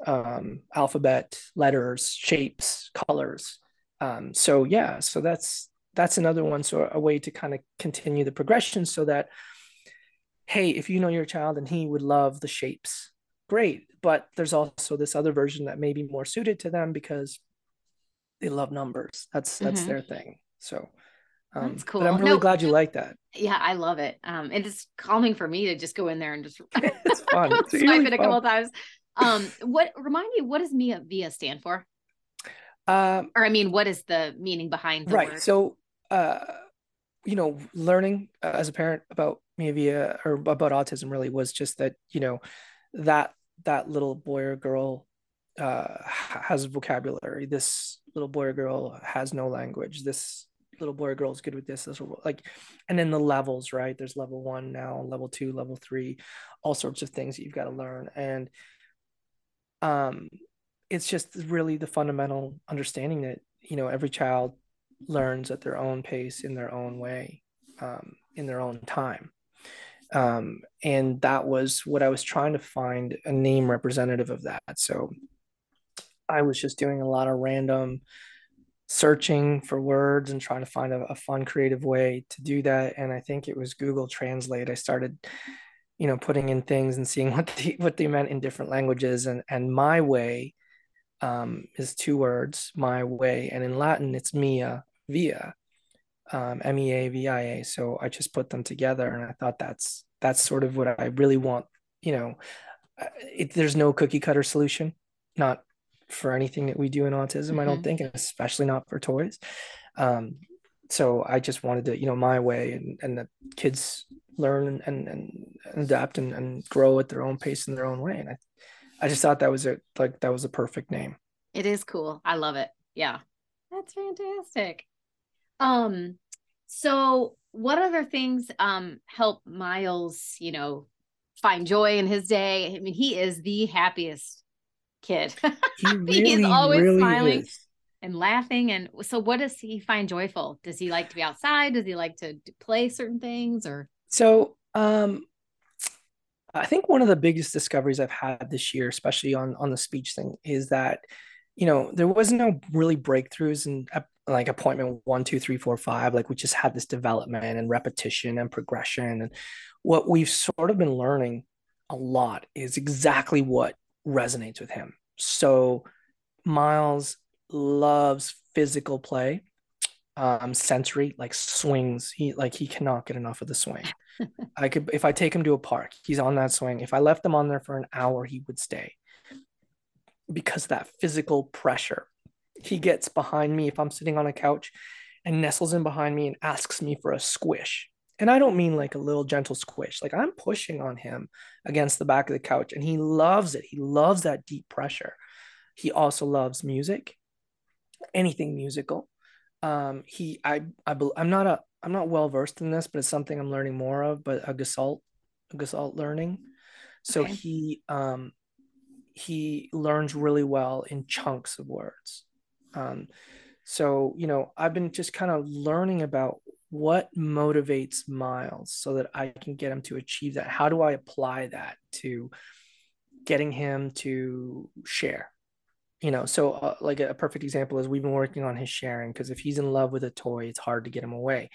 um, alphabet letters shapes colors um, so yeah so that's that's another one so a way to kind of continue the progression so that hey if you know your child and he would love the shapes great but there's also this other version that may be more suited to them because they love numbers that's that's mm-hmm. their thing so um, That's cool. But I'm really no, glad you like that. Yeah, I love it. Um, it is calming for me to just go in there and just it's fun. It's swipe really it a fun. couple times. Um, what remind me what does Mea Via stand for? Um, or I mean, what is the meaning behind right? Word? So, uh, you know, learning uh, as a parent about Mea Via or about autism really was just that you know that that little boy or girl uh, has vocabulary. This little boy or girl has no language. This little boy or girl is good with this, this like and then the levels right there's level one now level two level three all sorts of things that you've got to learn and um it's just really the fundamental understanding that you know every child learns at their own pace in their own way um, in their own time. Um, and that was what i was trying to find a name representative of that. So i was just doing a lot of random searching for words and trying to find a, a, fun creative way to do that. And i think it was google translate. I started you know putting in things and seeing what they what they meant in different languages. And and my way um, is two words my way. And in latin it's mea via um, m-e-a-v-i-a so i just put them together and i thought that's that's sort of what i really want you know uh, it, there's no cookie cutter solution not for anything that we do in autism, mm-hmm. I don't mm-hmm. think, and especially not for toys. Um, so I just wanted to, you know, my way and, and the kids learn and, and, adapt and, and grow at their own pace in their own way. And I, I just thought that was a, like, that was a perfect name. It is cool. I love it. Yeah. That's fantastic. Um, so what other things, um, help Miles, you know, find joy in his day? I mean, he is the happiest kid. He really, He's always really smiling is. and laughing. And so, what does he find joyful? Does he like to be outside? Does he like to play certain things? Or so, um, I think one of the biggest discoveries I've had this year, especially on on the speech thing, is that you know there was no really breakthroughs in like appointment one, two, three, four, five. Like we just had this development and repetition and progression, and what we've sort of been learning a lot is exactly what resonates with him. So Miles loves physical play um sensory like swings he like he cannot get enough of the swing i could if i take him to a park he's on that swing if i left him on there for an hour he would stay because that physical pressure he gets behind me if i'm sitting on a couch and nestles in behind me and asks me for a squish and i don't mean like a little gentle squish like i'm pushing on him against the back of the couch and he loves it he loves that deep pressure he also loves music anything musical um, he, I, I, I'm not a, I'm not well versed in this, but it's something I'm learning more of. But a Gestalt, a Gestalt learning. So okay. he, um, he learns really well in chunks of words. Um, so you know, I've been just kind of learning about what motivates Miles so that I can get him to achieve that. How do I apply that to getting him to share? you know so uh, like a perfect example is we've been working on his sharing because if he's in love with a toy it's hard to get him away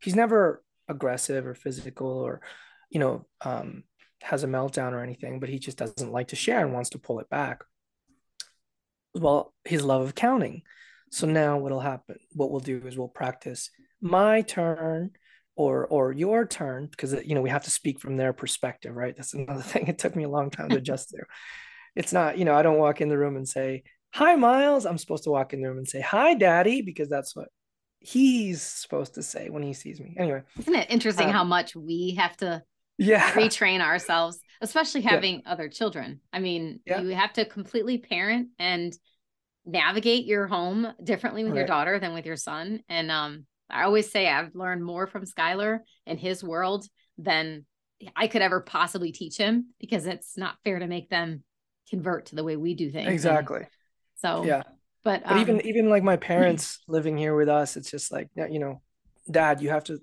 he's never aggressive or physical or you know um, has a meltdown or anything but he just doesn't like to share and wants to pull it back well his love of counting so now what'll happen what we'll do is we'll practice my turn or or your turn because you know we have to speak from their perspective right that's another thing it took me a long time to adjust to it's not, you know, I don't walk in the room and say, Hi, Miles. I'm supposed to walk in the room and say, Hi, Daddy, because that's what he's supposed to say when he sees me. Anyway. Isn't it interesting um, how much we have to yeah retrain ourselves, especially having yeah. other children? I mean, yeah. you have to completely parent and navigate your home differently with right. your daughter than with your son. And um, I always say I've learned more from Skylar and his world than I could ever possibly teach him because it's not fair to make them convert to the way we do things. Exactly. And so yeah. But, but um, even even like my parents living here with us, it's just like you know, Dad, you have to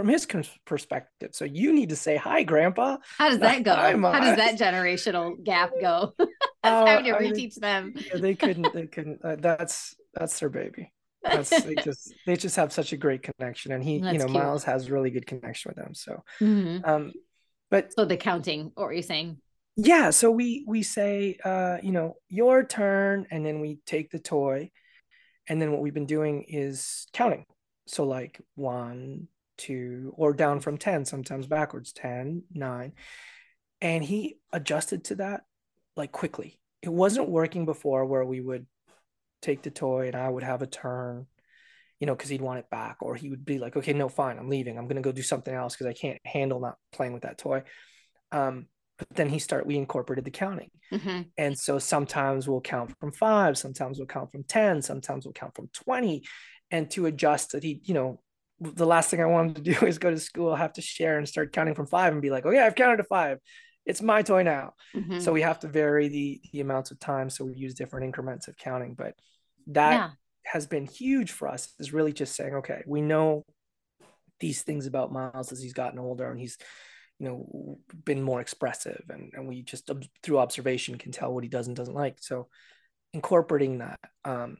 from his perspective. So you need to say hi, Grandpa. How does that go? How does that generational gap go? How uh, to reteach them. yeah, they couldn't. They couldn't. Uh, that's that's their baby. That's, they just they just have such a great connection, and he, that's you know, cute. Miles has really good connection with them. So, mm-hmm. um, but so the counting, or are you saying? yeah so we we say uh you know your turn and then we take the toy and then what we've been doing is counting so like one two or down from 10 sometimes backwards 10 9 and he adjusted to that like quickly. It wasn't working before where we would take the toy and i would have a turn you know because he'd want it back or he would be like okay no fine i'm leaving. I'm going to go do something else because i can't handle not playing with that toy. Um but then he start we incorporated the counting. Mm-hmm. and so sometimes we'll count from five sometimes we'll count from 10 sometimes we'll count from 20 and to adjust that he you know the last thing i wanted to do is go to school have to share and start counting from five and be like oh yeah i've counted to five it's my toy now mm-hmm. so we have to vary the the amounts of time so we use different increments of counting but that yeah. has been huge for us is really just saying okay we know these things about miles as he's gotten older and he's you know been more expressive and, and we just through observation can tell what he does and doesn't like so incorporating that um,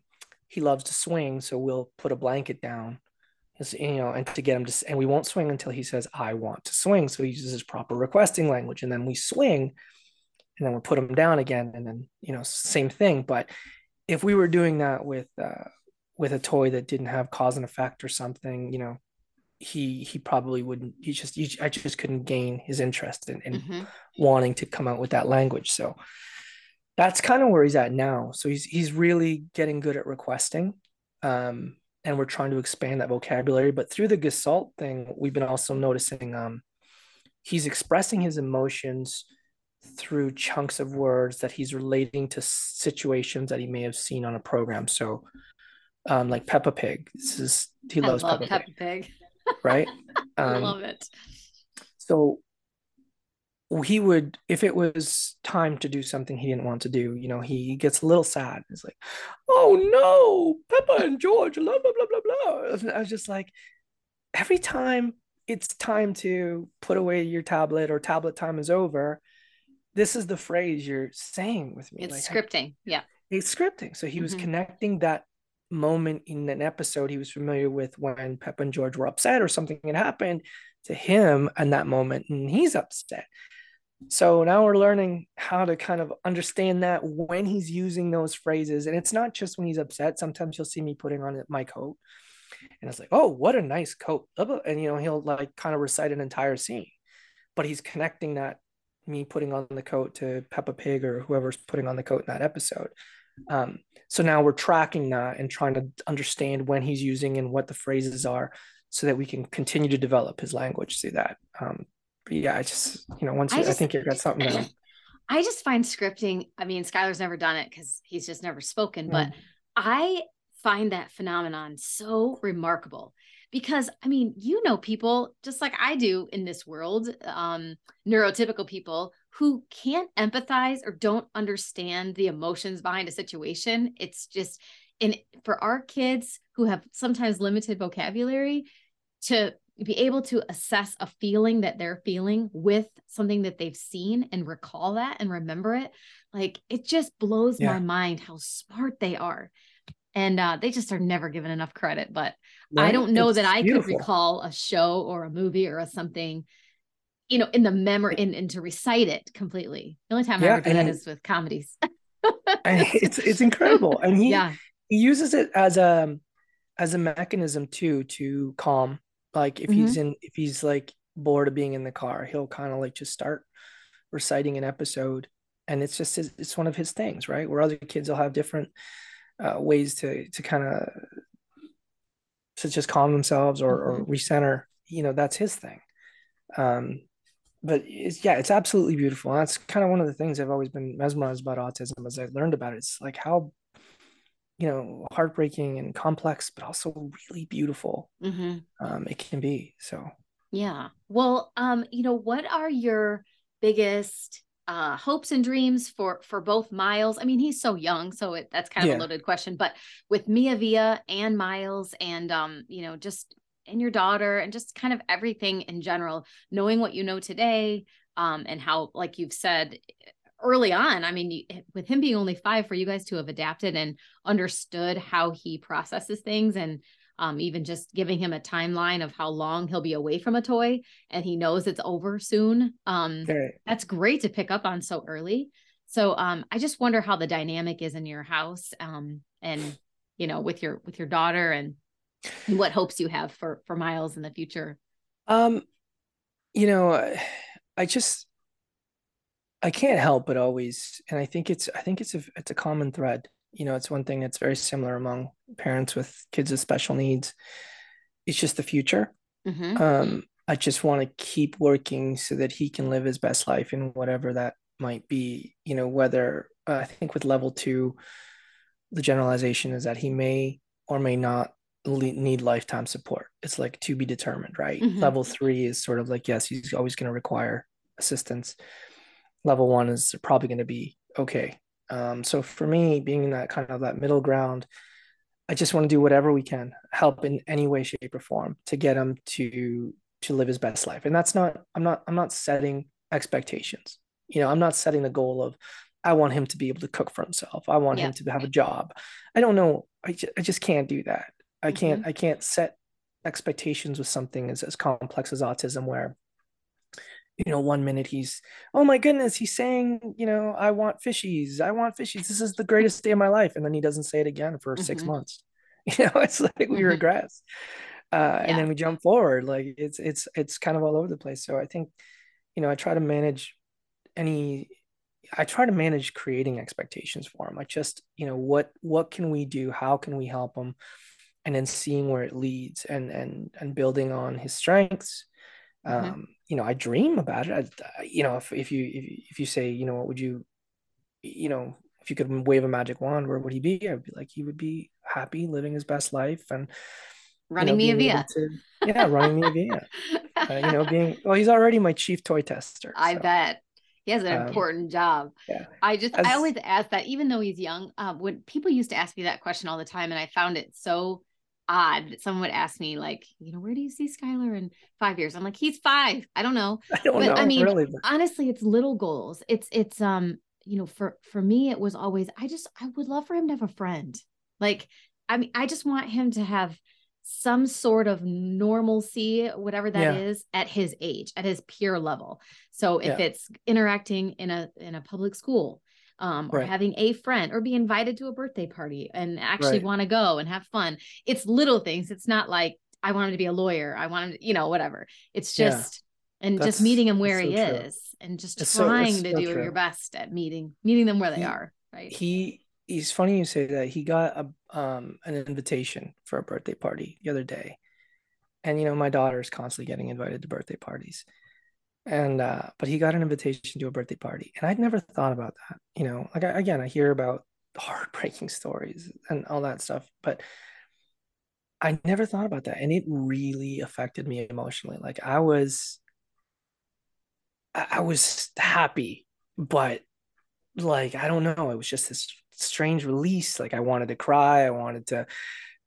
he loves to swing so we'll put a blanket down you know and to get him to and we won't swing until he says i want to swing. So he uses his proper requesting language and then we swing and then we'll put him down again and then you know same thing. But if we were doing that with uh, with a toy that didn't have cause and effect or something you know he he probably wouldn't he just he, i just couldn't gain his interest in, in mm-hmm. wanting to come out with that language. So that's kind of where he's at now. So he's he's really getting good at requesting. Um, and we're trying to expand that vocabulary but through the gestalt thing we've been also noticing um, he's expressing his emotions through chunks of words that he's relating to situations that he may have seen on a program so um, like Peppa Pig. This is he loves love Peppa, Peppa Pig. Pig right? Um, I love it. So he would, if it was time to do something he didn't want to do, you know, he gets a little sad. He's like, "Oh no, Peppa and George, blah blah blah blah blah." I was just like, every time it's time to put away your tablet or tablet time is over this is the phrase you're saying with me it's like, scripting yeah it's scripting so he mm-hmm. was connecting that moment in an episode he was familiar with when Pep and George were upset or something had happened to him in that moment and he's upset. So now we're learning how to kind of understand that when he's using those phrases. And it's not just when he's upset. Sometimes you'll see me putting on my coat and it's like, oh, what a nice coat. And, you know, he'll like kind of recite an entire scene, but he's connecting that me putting on the coat to Peppa Pig or whoever's putting on the coat in that episode. Um, so now we're tracking that and trying to understand when he's using and what the phrases are so that we can continue to develop his language through that. Um, but yeah, I just, you know, once I, just, I think you've got something down. I just find scripting, I mean, Skylar's never done it because he's just never spoken, mm. but I find that phenomenon so remarkable because I mean, you know, people just like I do in this world, um, neurotypical people who can't empathize or don't understand the emotions behind a situation. It's just, and for our kids who have sometimes limited vocabulary, to be able to assess a feeling that they're feeling with something that they've seen and recall that and remember it, like it just blows yeah. my mind how smart they are. And uh, they just are never given enough credit. But right? I don't know it's that I beautiful. could recall a show or a movie or a something you know, in the memory and, and to recite it completely. The only time yeah, I ever do that is with comedies. it's it's incredible. And he yeah. he uses it as a as a mechanism too to calm. Like if mm-hmm. he's in if he's like bored of being in the car, he'll kind of like just start reciting an episode. And it's just his, it's one of his things, right? Where other kids will have different uh, ways to to kind of to just calm themselves or, or mm-hmm. recenter. You know, that's his thing. Um, but it's yeah, it's absolutely beautiful. And that's kind of one of the things I've always been mesmerized about autism as I learned about it. It's like how you know heartbreaking and complex, but also really beautiful mm-hmm. um, it can be. So yeah. Well, um, you know, what are your biggest uh, hopes and dreams for for both Miles? I mean, he's so young, so it, that's kind of yeah. a loaded question. But with Mea Via and Miles, and um, you know, just and your daughter and just kind of everything in general knowing what you know today um, and how like you've said early on i mean with him being only five for you guys to have adapted and understood how he processes things and um, even just giving him a timeline of how long he'll be away from a toy and he knows it's over soon um, okay. that's great to pick up on so early so um, i just wonder how the dynamic is in your house um, and you know with your with your daughter and what hopes you have for for miles in the future um you know i just i can't help but always and i think it's i think it's a it's a common thread you know it's one thing that's very similar among parents with kids with special needs it's just the future mm-hmm. um i just want to keep working so that he can live his best life in whatever that might be you know whether uh, i think with level two the generalization is that he may or may not need lifetime support. It's like to be determined, right? Mm-hmm. Level three is sort of like, yes, he's always going to require assistance. Level one is probably going to be okay. Um, so for me, being in that kind of that middle ground, I just want to do whatever we can, help in any way, shape, or form to get him to to live his best life. And that's not, I'm not, I'm not setting expectations. You know, I'm not setting the goal of I want him to be able to cook for himself. I want yeah. him to have a job. I don't know. I, just, I just can't do that. I can't mm-hmm. I can't set expectations with something as, as complex as autism where you know one minute he's oh my goodness he's saying you know i want fishies i want fishies this is the greatest day of my life and then he doesn't say it again for mm-hmm. six months you know it's like we mm-hmm. regress uh, yeah. and then we jump forward like it's it's it's kind of all over the place so i think you know i try to manage any i try to manage creating expectations for him i just you know what what can we do how can we help him and then seeing where it leads and and and building on his strengths mm-hmm. um you know i dream about it I, you know if, if you if, if you say you know what would you you know if you could wave a magic wand where would he be i'd be like he would be happy living his best life and running you know, Mea Via to, yeah running Mea Via uh, you know being well he's already my chief toy tester i so. bet he has an um, important job. Yeah. I just As, I always ask that, even though he's young. Um, when people used to ask me that question all the time, and I found it so odd. that Someone would ask me, like, you know, where do you see Skylar in five years? I'm like, he's five. I don't know. I don't but know. I mean, really. honestly, it's little goals. It's it's um, you know, for for me, it was always I just I would love for him to have a friend. Like, I mean, I just want him to have some sort of normalcy, whatever that Yeah. is, at his age, at his peer level. So if Yeah. it's interacting in a in a public school, um, or Right. having a friend, or be invited to a birthday party and actually Right. want to go and have fun, it's little things. It's not like I want him to be a lawyer. I want him, you know, whatever. It's Yeah. just and That's- just meeting him where that's he so true. is and just It's so- trying to so do true. your best at meeting meeting them where they He- are. Right. he he's funny you say that he got a um an invitation for a birthday party the other day and you know my daughter's constantly getting invited to birthday parties and uh but he got an invitation to a birthday party and i'd never thought about that you know like I, again i hear about heartbreaking stories and all that stuff but i never thought about that and it really affected me emotionally like i was i, was happy but like I don't know, it was just this strange release. Like I wanted to cry, I wanted to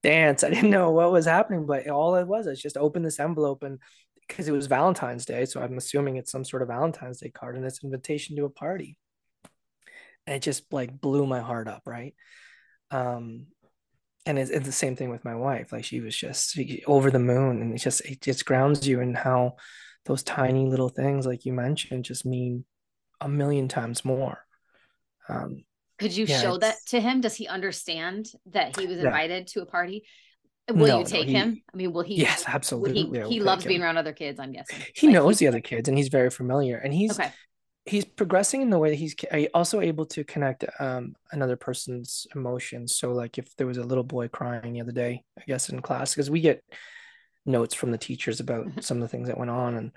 dance. I didn't know what was happening, but all it was, I just opened this envelope and because it was Valentine's Day, so I'm assuming it's some sort of Valentine's Day card and it's invitation to a party. And it just like blew my heart up, right? Um and it's, it's the same thing with my wife. Like she was just over the moon and it just it just grounds you in how those tiny little things like you mentioned just mean a million times more. Um, Could you Yeah, show that to him? Does he understand that he was Yeah. invited to a party? Will No, you no, take he- him? I mean, will he? yes, absolutely. he he loves him. being around other kids. I'm guessing He Like, knows the other kids and he's very familiar and he's Okay. he's progressing in the way that he's also able to connect um another person's emotions. So like if there was a little boy crying the other day, I guess in class, because we get notes from the teachers about some of the things that went on and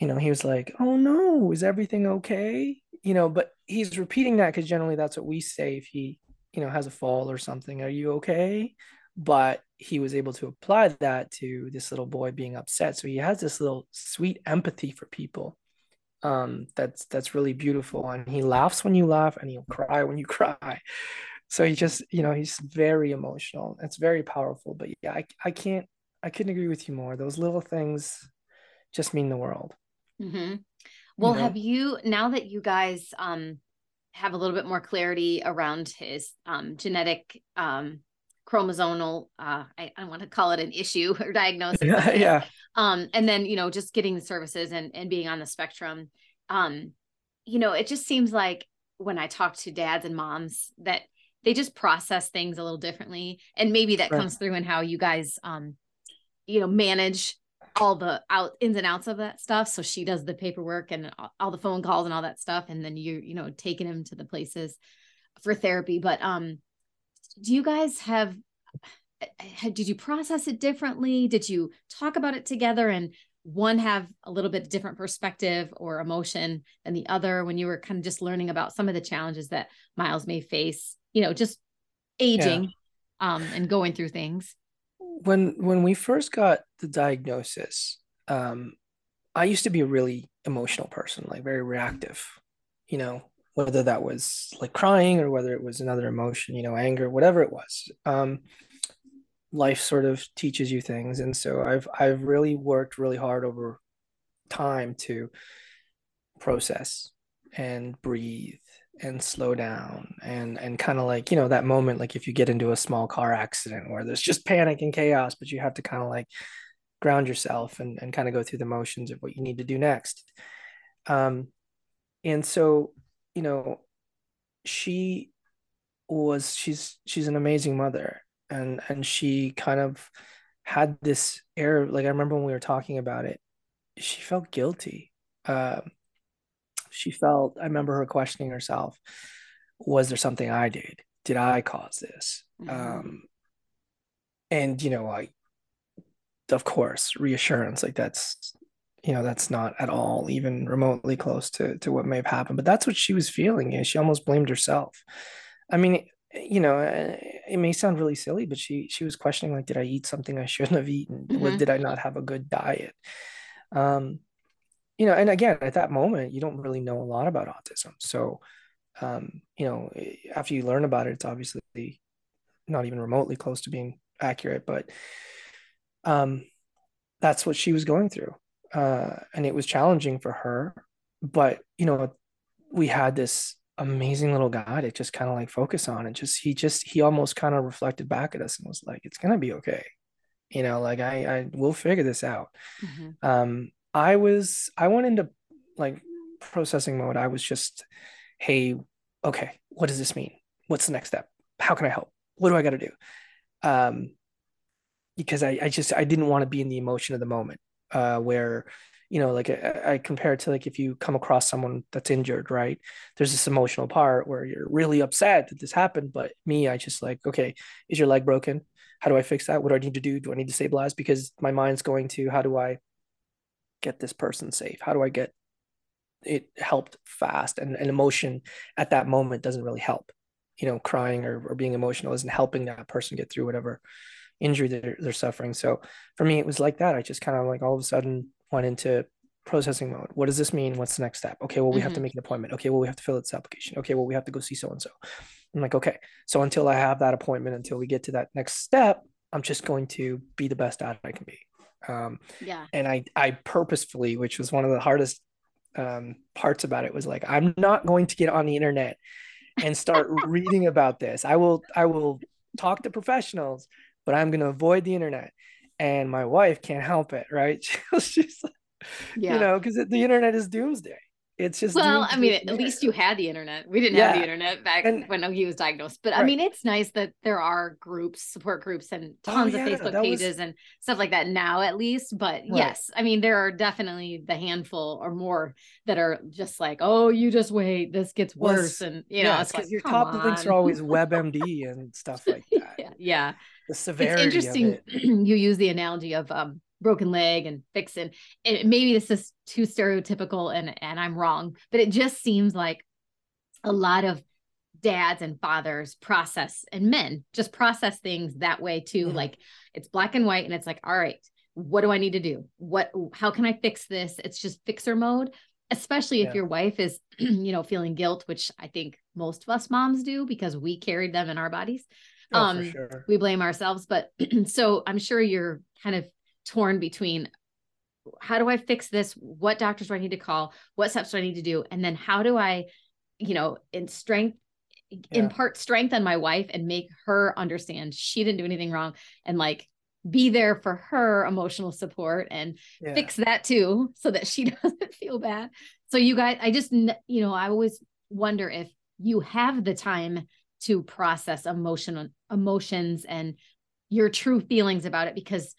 you know, he was like, "Oh no, is everything okay?" You know, but he's repeating that because generally that's what we say if he, you know, has a fall or something. Are you okay? But he was able to apply that to this little boy being upset. So he has this little sweet empathy for people. Um, that's that's really beautiful. And he laughs when you laugh and he'll cry when you cry. So he just, you know, he's very emotional. It's very powerful. But yeah, I, I can't I couldn't agree with you more. Those little things just mean the world. Mm-hmm. Well, know? have you now that you guys um have a little bit more clarity around his um genetic um chromosomal uh I, I want to call it an issue or diagnosis. yeah, yeah. um and then you know just getting the services and and being on the spectrum um you know it just seems like when i talk to dads and moms that they just process things a little differently and maybe that Right. comes through in how you guys um you know manage all the out ins and outs of that stuff so she does the paperwork and all- all the phone calls and all that stuff and then you you know taking him to the places for therapy but um do you guys have did you process it differently? Did you talk about it together and one have a little bit different perspective or emotion than the other when you were kind of just learning about some of the challenges that miles may face you know just aging um and going through things? When when we first got the diagnosis, um, I used to be a really emotional person, like very reactive, you know, whether that was like crying or whether it was another emotion, you know, anger, whatever it was. Um, life sort of teaches you things, and so I've I've really worked really hard over time to process and breathe and slow down and and kind of like you know that moment like if you get into a small car accident where there's just panic and chaos but you have to kind of like ground yourself and, and kind of go through the motions of what you need to do next um and so you know she was she's she's an amazing mother. And and she kind of had this air like i remember when we were talking about it she felt guilty. Um she felt i remember her questioning herself was there something i did? Did i cause this? Mhm. um and you know i of course reassurance like that's you know that's not at all even remotely close to to what may have happened but that's what she was feeling and she almost blamed herself. I mean you know it may sound really silly but she she was questioning like did i eat something i shouldn't have eaten? Mhm. did i not have a good diet? Um you know and again at that moment you don't really know a lot about autism. So um you know after you learn about it it's obviously not even remotely close to being accurate, but um, that's what she was going through, uh, and it was challenging for her. But you know, we had this amazing little guy to just kind of like focus on, and just he just he almost kind of reflected back at us and was like, "It's gonna be okay." You know, like I I will figure this out. Mm-hmm. Um, I was I went into like processing mode. I was just, hey, okay, what does this mean? What's the next step? How can I help? What do I got to do? Um, because I, I just I didn't want to be in the emotion of the moment uh, where you know like I, I, compare it to like if you come across someone that's injured right? There's this emotional part where you're really upset that this happened but me i just like okay is your leg broken? How do i fix that? What do i need to do? Do i need to stabilize? Because my mind's going to how do i get this person safe? How do i get it helped fast? And, and emotion at that moment doesn't really help. You know crying or, or being emotional isn't helping that person get through whatever injury that they're, they're suffering. So for me it was like that. I just kind of like all of a sudden went into processing mode. What does this mean? What's the next step? Okay well we mm-hmm. have to mm-hmm. make an appointment. Okay well we have to fill out this application. Okay well we have to go see so and so i'm like okay. So until i have that appointment until we get to that next step i'm just going to be the best at i can be. Um, yeah. and i i purposefully which was one of the hardest um, parts about it was like i'm not going to get on the internet and start reading about this. I will i will talk to professionals but i'm going to avoid the internet and my wife can't help it right she's yeah. you know because the internet is doomsday it's just well i mean at least you had the internet we didn't yeah. have the internet back and, when he was diagnosed but right. i mean it's nice that there are groups support groups and oh, tons oh, yeah, of facebook pages was... and stuff like that now at least but right. yes i mean there are definitely the handful or more that are just like oh you just wait this gets worse well, and you know it's because like, your top on. links are always webmd and stuff like that yeah, yeah the severity it's interesting you use the analogy of um broken leg and fixing it maybe this is too stereotypical and and i'm wrong but it just seems like a lot of dads and fathers process and men just process things that way too. Mm-hmm. like it's black and white and it's like all right what do i need to do? What how can i fix this? It's just fixer mode especially if yeah. your wife is you know feeling guilt which i think most of us moms do because we carried them in our bodies oh, um sure. we blame ourselves but so i'm sure you're kind of torn between how do I fix this? What doctors do I need to call? What steps do I need to do? And then how do I, you know, in strength, yeah. impart strength on my wife and make her understand she didn't do anything wrong and like be there for her emotional support and yeah. fix that too so that she doesn't feel bad. So you guys, I just, you know, I always wonder if you have the time to process emotional emotions and your true feelings about it because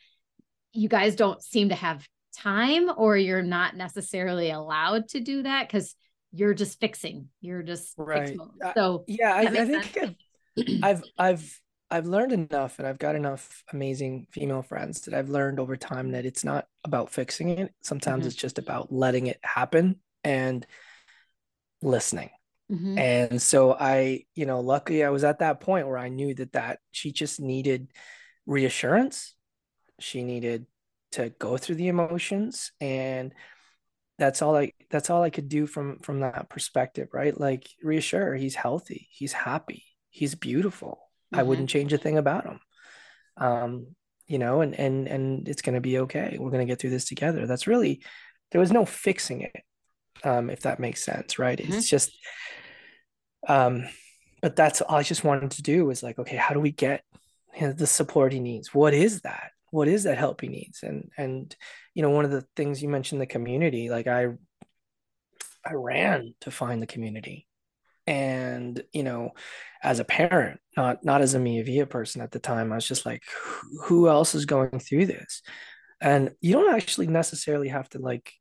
you guys don't seem to have time or you're not necessarily allowed to do that because you're just fixing you're just right. so yeah I, I, think I've, I've i've i've learned enough and i've got enough amazing female friends that i've learned over time that it's not about fixing it. Sometimes mm-hmm. it's just about letting it happen and listening mm-hmm. and so i you know luckily i was at that point where i knew that that she just needed reassurance she needed to go through the emotions and that's all I that's all I could do from from that perspective, right? Like reassure he's healthy, he's happy, he's beautiful. Mm-hmm. I wouldn't change a thing about him. Um, you know, and and and it's gonna be okay. We're gonna get through this together. That's really there was no fixing it, um, if that makes sense, right? Mm-hmm. It's just um, but that's all I just wanted to do was like, okay, how do we get the support he needs? What is that? what is that help he needs and and you know one of the things you mentioned the community like i i ran to find the community and you know as a parent not not as a Mea Via person at the time i was just like who else is going through this and you don't actually necessarily have to like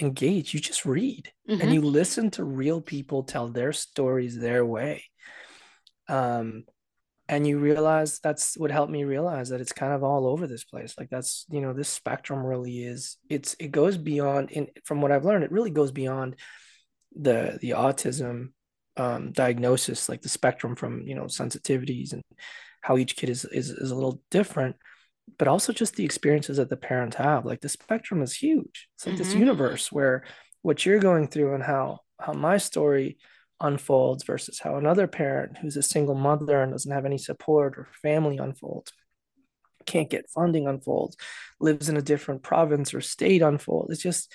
engage you just read mm-hmm. and you listen to real people tell their stories their way. Um and you realize that's what helped me realize that it's kind of all over this place. Like that's you know this spectrum really is it's it goes beyond in from what i've learned it really goes beyond the the autism um, diagnosis like the spectrum from you know sensitivities and how each kid is, is is a little different but also just the experiences that the parents have like the spectrum is huge it's like mm-hmm. this universe where what you're going through and how how my story unfolds versus how another parent who's a single mother and doesn't have any support or family unfolds can't get funding unfolds, lives in a different province or state unfolds. It's just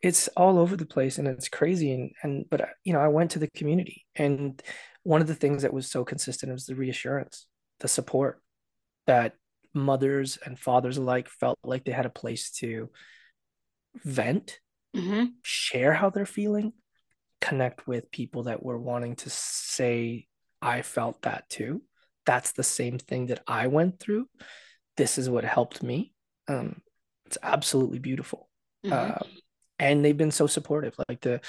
it's all over the place and it's crazy and and but you know, I went to the community and one of the things that was so consistent was the reassurance, the support that mothers and fathers alike felt like they had a place to vent, mm-hmm. share how they're feeling, connect with people that were wanting to say, I felt that too. That's the same thing that I went through. This is what helped me. Um, it's absolutely beautiful. Mm-hmm. Uh, and they've been so supportive. Like the,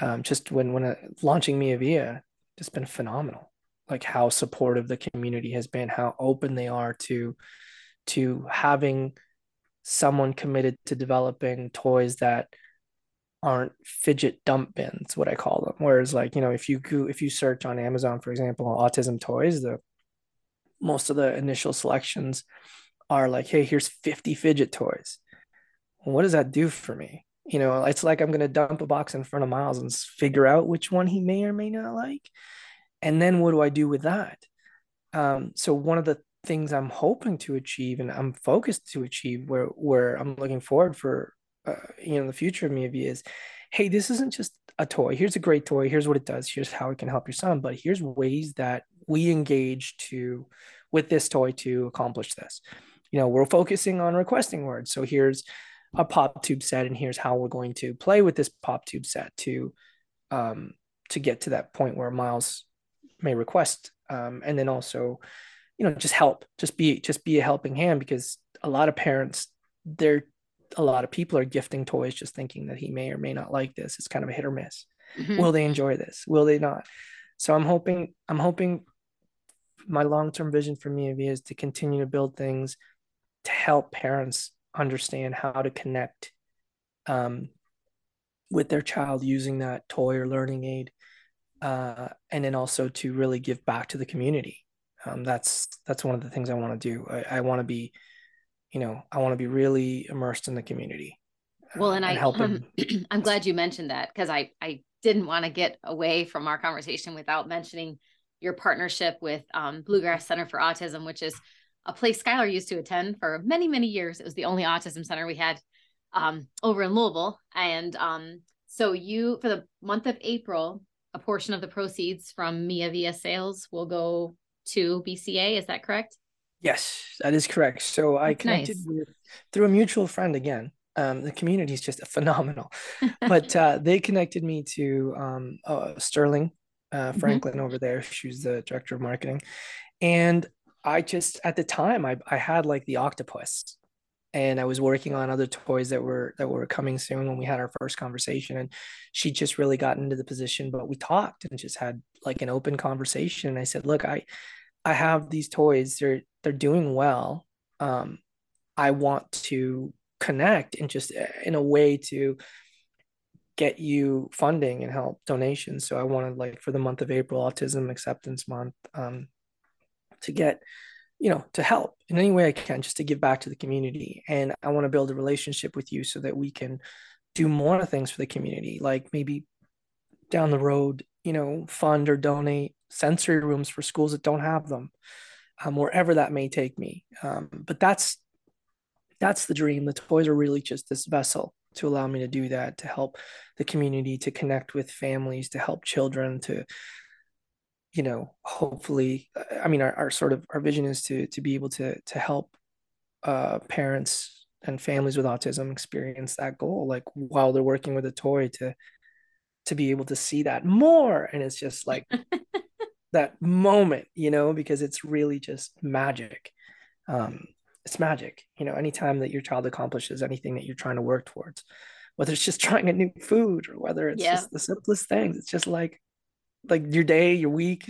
um, just when, when uh, launching Mea Via, just been phenomenal. Like how supportive the community has been, how open they are to, to having someone committed to developing toys that aren't fidget dump bins what i call them. Whereas like you know if you go if you search on amazon for example autism toys the most of the initial selections are like hey here's 50 fidget toys. What does that do for me? You know it's like i'm going to dump a box in front of miles and figure out which one he may or may not like and then what do i do with that? Um, so one of the things i'm hoping to achieve and i'm focused to achieve where where i'm looking forward for uh, you know the future of Via is hey this isn't just a toy. Here's a great toy. Here's what it does. Here's how it can help your son. But here's ways that we engage to with this toy to accomplish this. You know we're focusing on requesting words. So here's a pop tube set and here's how we're going to play with this pop tube set to um to get to that point where miles may request um and then also you know just help just be just be a helping hand because a lot of parents they're a lot of people are gifting toys just thinking that he may or may not like this. It's kind of a hit or miss. Mm-hmm. Will they enjoy this? Will they not? So I'm hoping I'm hoping my long-term vision for me is to continue to build things to help parents understand how to connect um, with their child using that toy or learning aid, uh, and then also to really give back to the community. Um, that's that's one of the things I want to do. I, I want to be you know, I want to be really immersed in the community. Well, and, uh, and I, help um, I'm glad you mentioned that because I, I didn't want to get away from our conversation without mentioning your partnership with um, Bluegrass Center for Autism, which is a place Skylar used to attend for many, many years. It was the only autism center we had um, over in Louisville. And um, so you, for the month of April, a portion of the proceeds from Mea Via sales will go to BCA. Is that correct? Yes, that is correct. So That's I connected nice. with through a mutual friend again. Um, the community is just phenomenal, but uh, they connected me to um, uh, Sterling uh, mm-hmm. Franklin mm-hmm. over there. She's the director of marketing, and I just at the time I I had like the octopus, and I was working on other toys that were that were coming soon when we had our first conversation, and she just really got into the position. But we talked and just had like an open conversation. And I said, look, I I have these toys. They're they're doing well. Um, I want to connect and just eh, in a way to get you funding and help donations. So I wanted like for the month of April, Autism Acceptance Month, um, to get, you know, to help in any way I can, just to give back to the community. And I want to build a relationship with you so that we can do more things for the community, like maybe down the road, you know, fund or donate sensory rooms for schools that don't have them, um, wherever that may take me. Um, but that's that's the dream. The toys are really just this vessel to allow me to do that, to help the community, to connect with families, to help children, to you know, hopefully, I mean, our, our sort of our vision is to to be able to to help uh, parents and families with autism experience that goal, like while they're working with a toy to to be able to see that more, and it's just like that moment, you know, because it's really just magic. Um, it's magic, you know, anytime that your child accomplishes anything that you're trying to work towards, whether it's just trying a new food or whether it's yeah. just the simplest things, it's just like, like your day, your week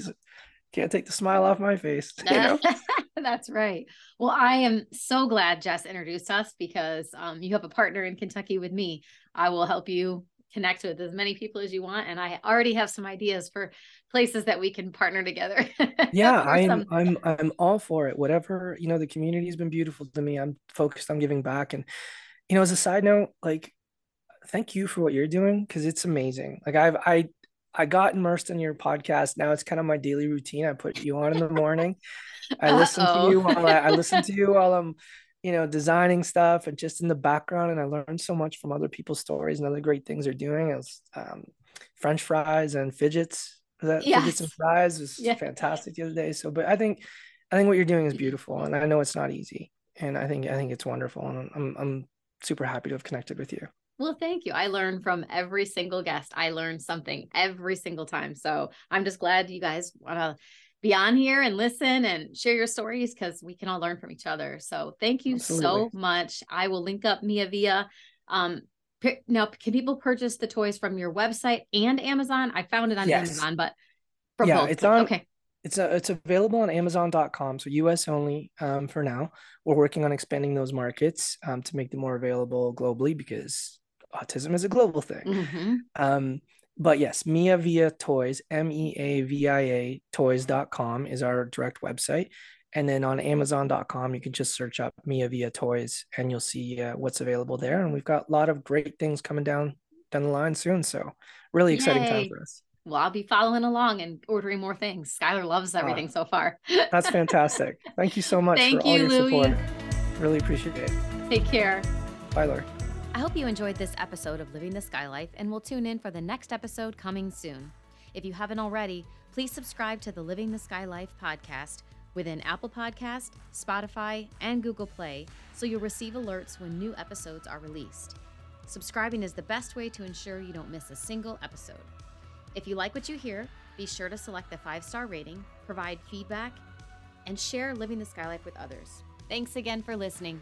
can't take the smile off my face. You know? That's right. Well, I am so glad Jess introduced us because um, you have a partner in Kentucky with me. I will help you connect with as many people as you want and i already have some ideas for places that we can partner together yeah i'm some... i'm i'm all for it whatever you know the community has been beautiful to me i'm focused on giving back and you know as a side note like thank you for what you're doing because it's amazing like i've i I got immersed in your podcast. Now it's kind of my daily routine. I put you on in the morning. I listen to you while I, I listen to you while I'm, you know, designing stuff and just in the background. And I learned so much from other people's stories and other great things they're doing. As um, French fries and fidgets. That yes. fidgets and fries was yeah. fantastic the other day. So, but I think, I think what you're doing is beautiful, and I know it's not easy, and I think I think it's wonderful, and I'm I'm super happy to have connected with you. Well, thank you. I learn from every single guest. I learn something every single time. So I'm just glad you guys want to be on here and listen and share your stories because we can all learn from each other. So thank you Absolutely. so much. I will link up Mea Via. Um, now, can people purchase the toys from your website and Amazon? I found it on yes. Amazon, but from yeah, both. it's on. Okay. It's a, it's available on Amazon.com, so US only um, for now. We're working on expanding those markets um, to make them more available globally because autism is a global thing. Mm-hmm. Um, but yes, Mea Via Toys, M E A V I A toys.com is our direct website. And then on Amazon.com, you can just search up Mea Via Toys and you'll see uh, what's available there. And we've got a lot of great things coming down down the line soon. So really exciting Yay. time for us. Well, I'll be following along and ordering more things. Skylar loves ah, everything so far. that's fantastic. Thank you so much Thank for you, all your Louie. support. Really appreciate it. Take care. Bye, Laura. I hope you enjoyed this episode of Living the Sky Life and will tune in for the next episode coming soon. If you haven't already, please subscribe to the Living the Sky Life podcast within Apple Podcast, Spotify, and Google Play so you'll receive alerts when new episodes are released. Subscribing is the best way to ensure you don't miss a single episode. If you like what you hear, be sure to select the five star rating, provide feedback, and share Living the Sky Life with others. Thanks again for listening.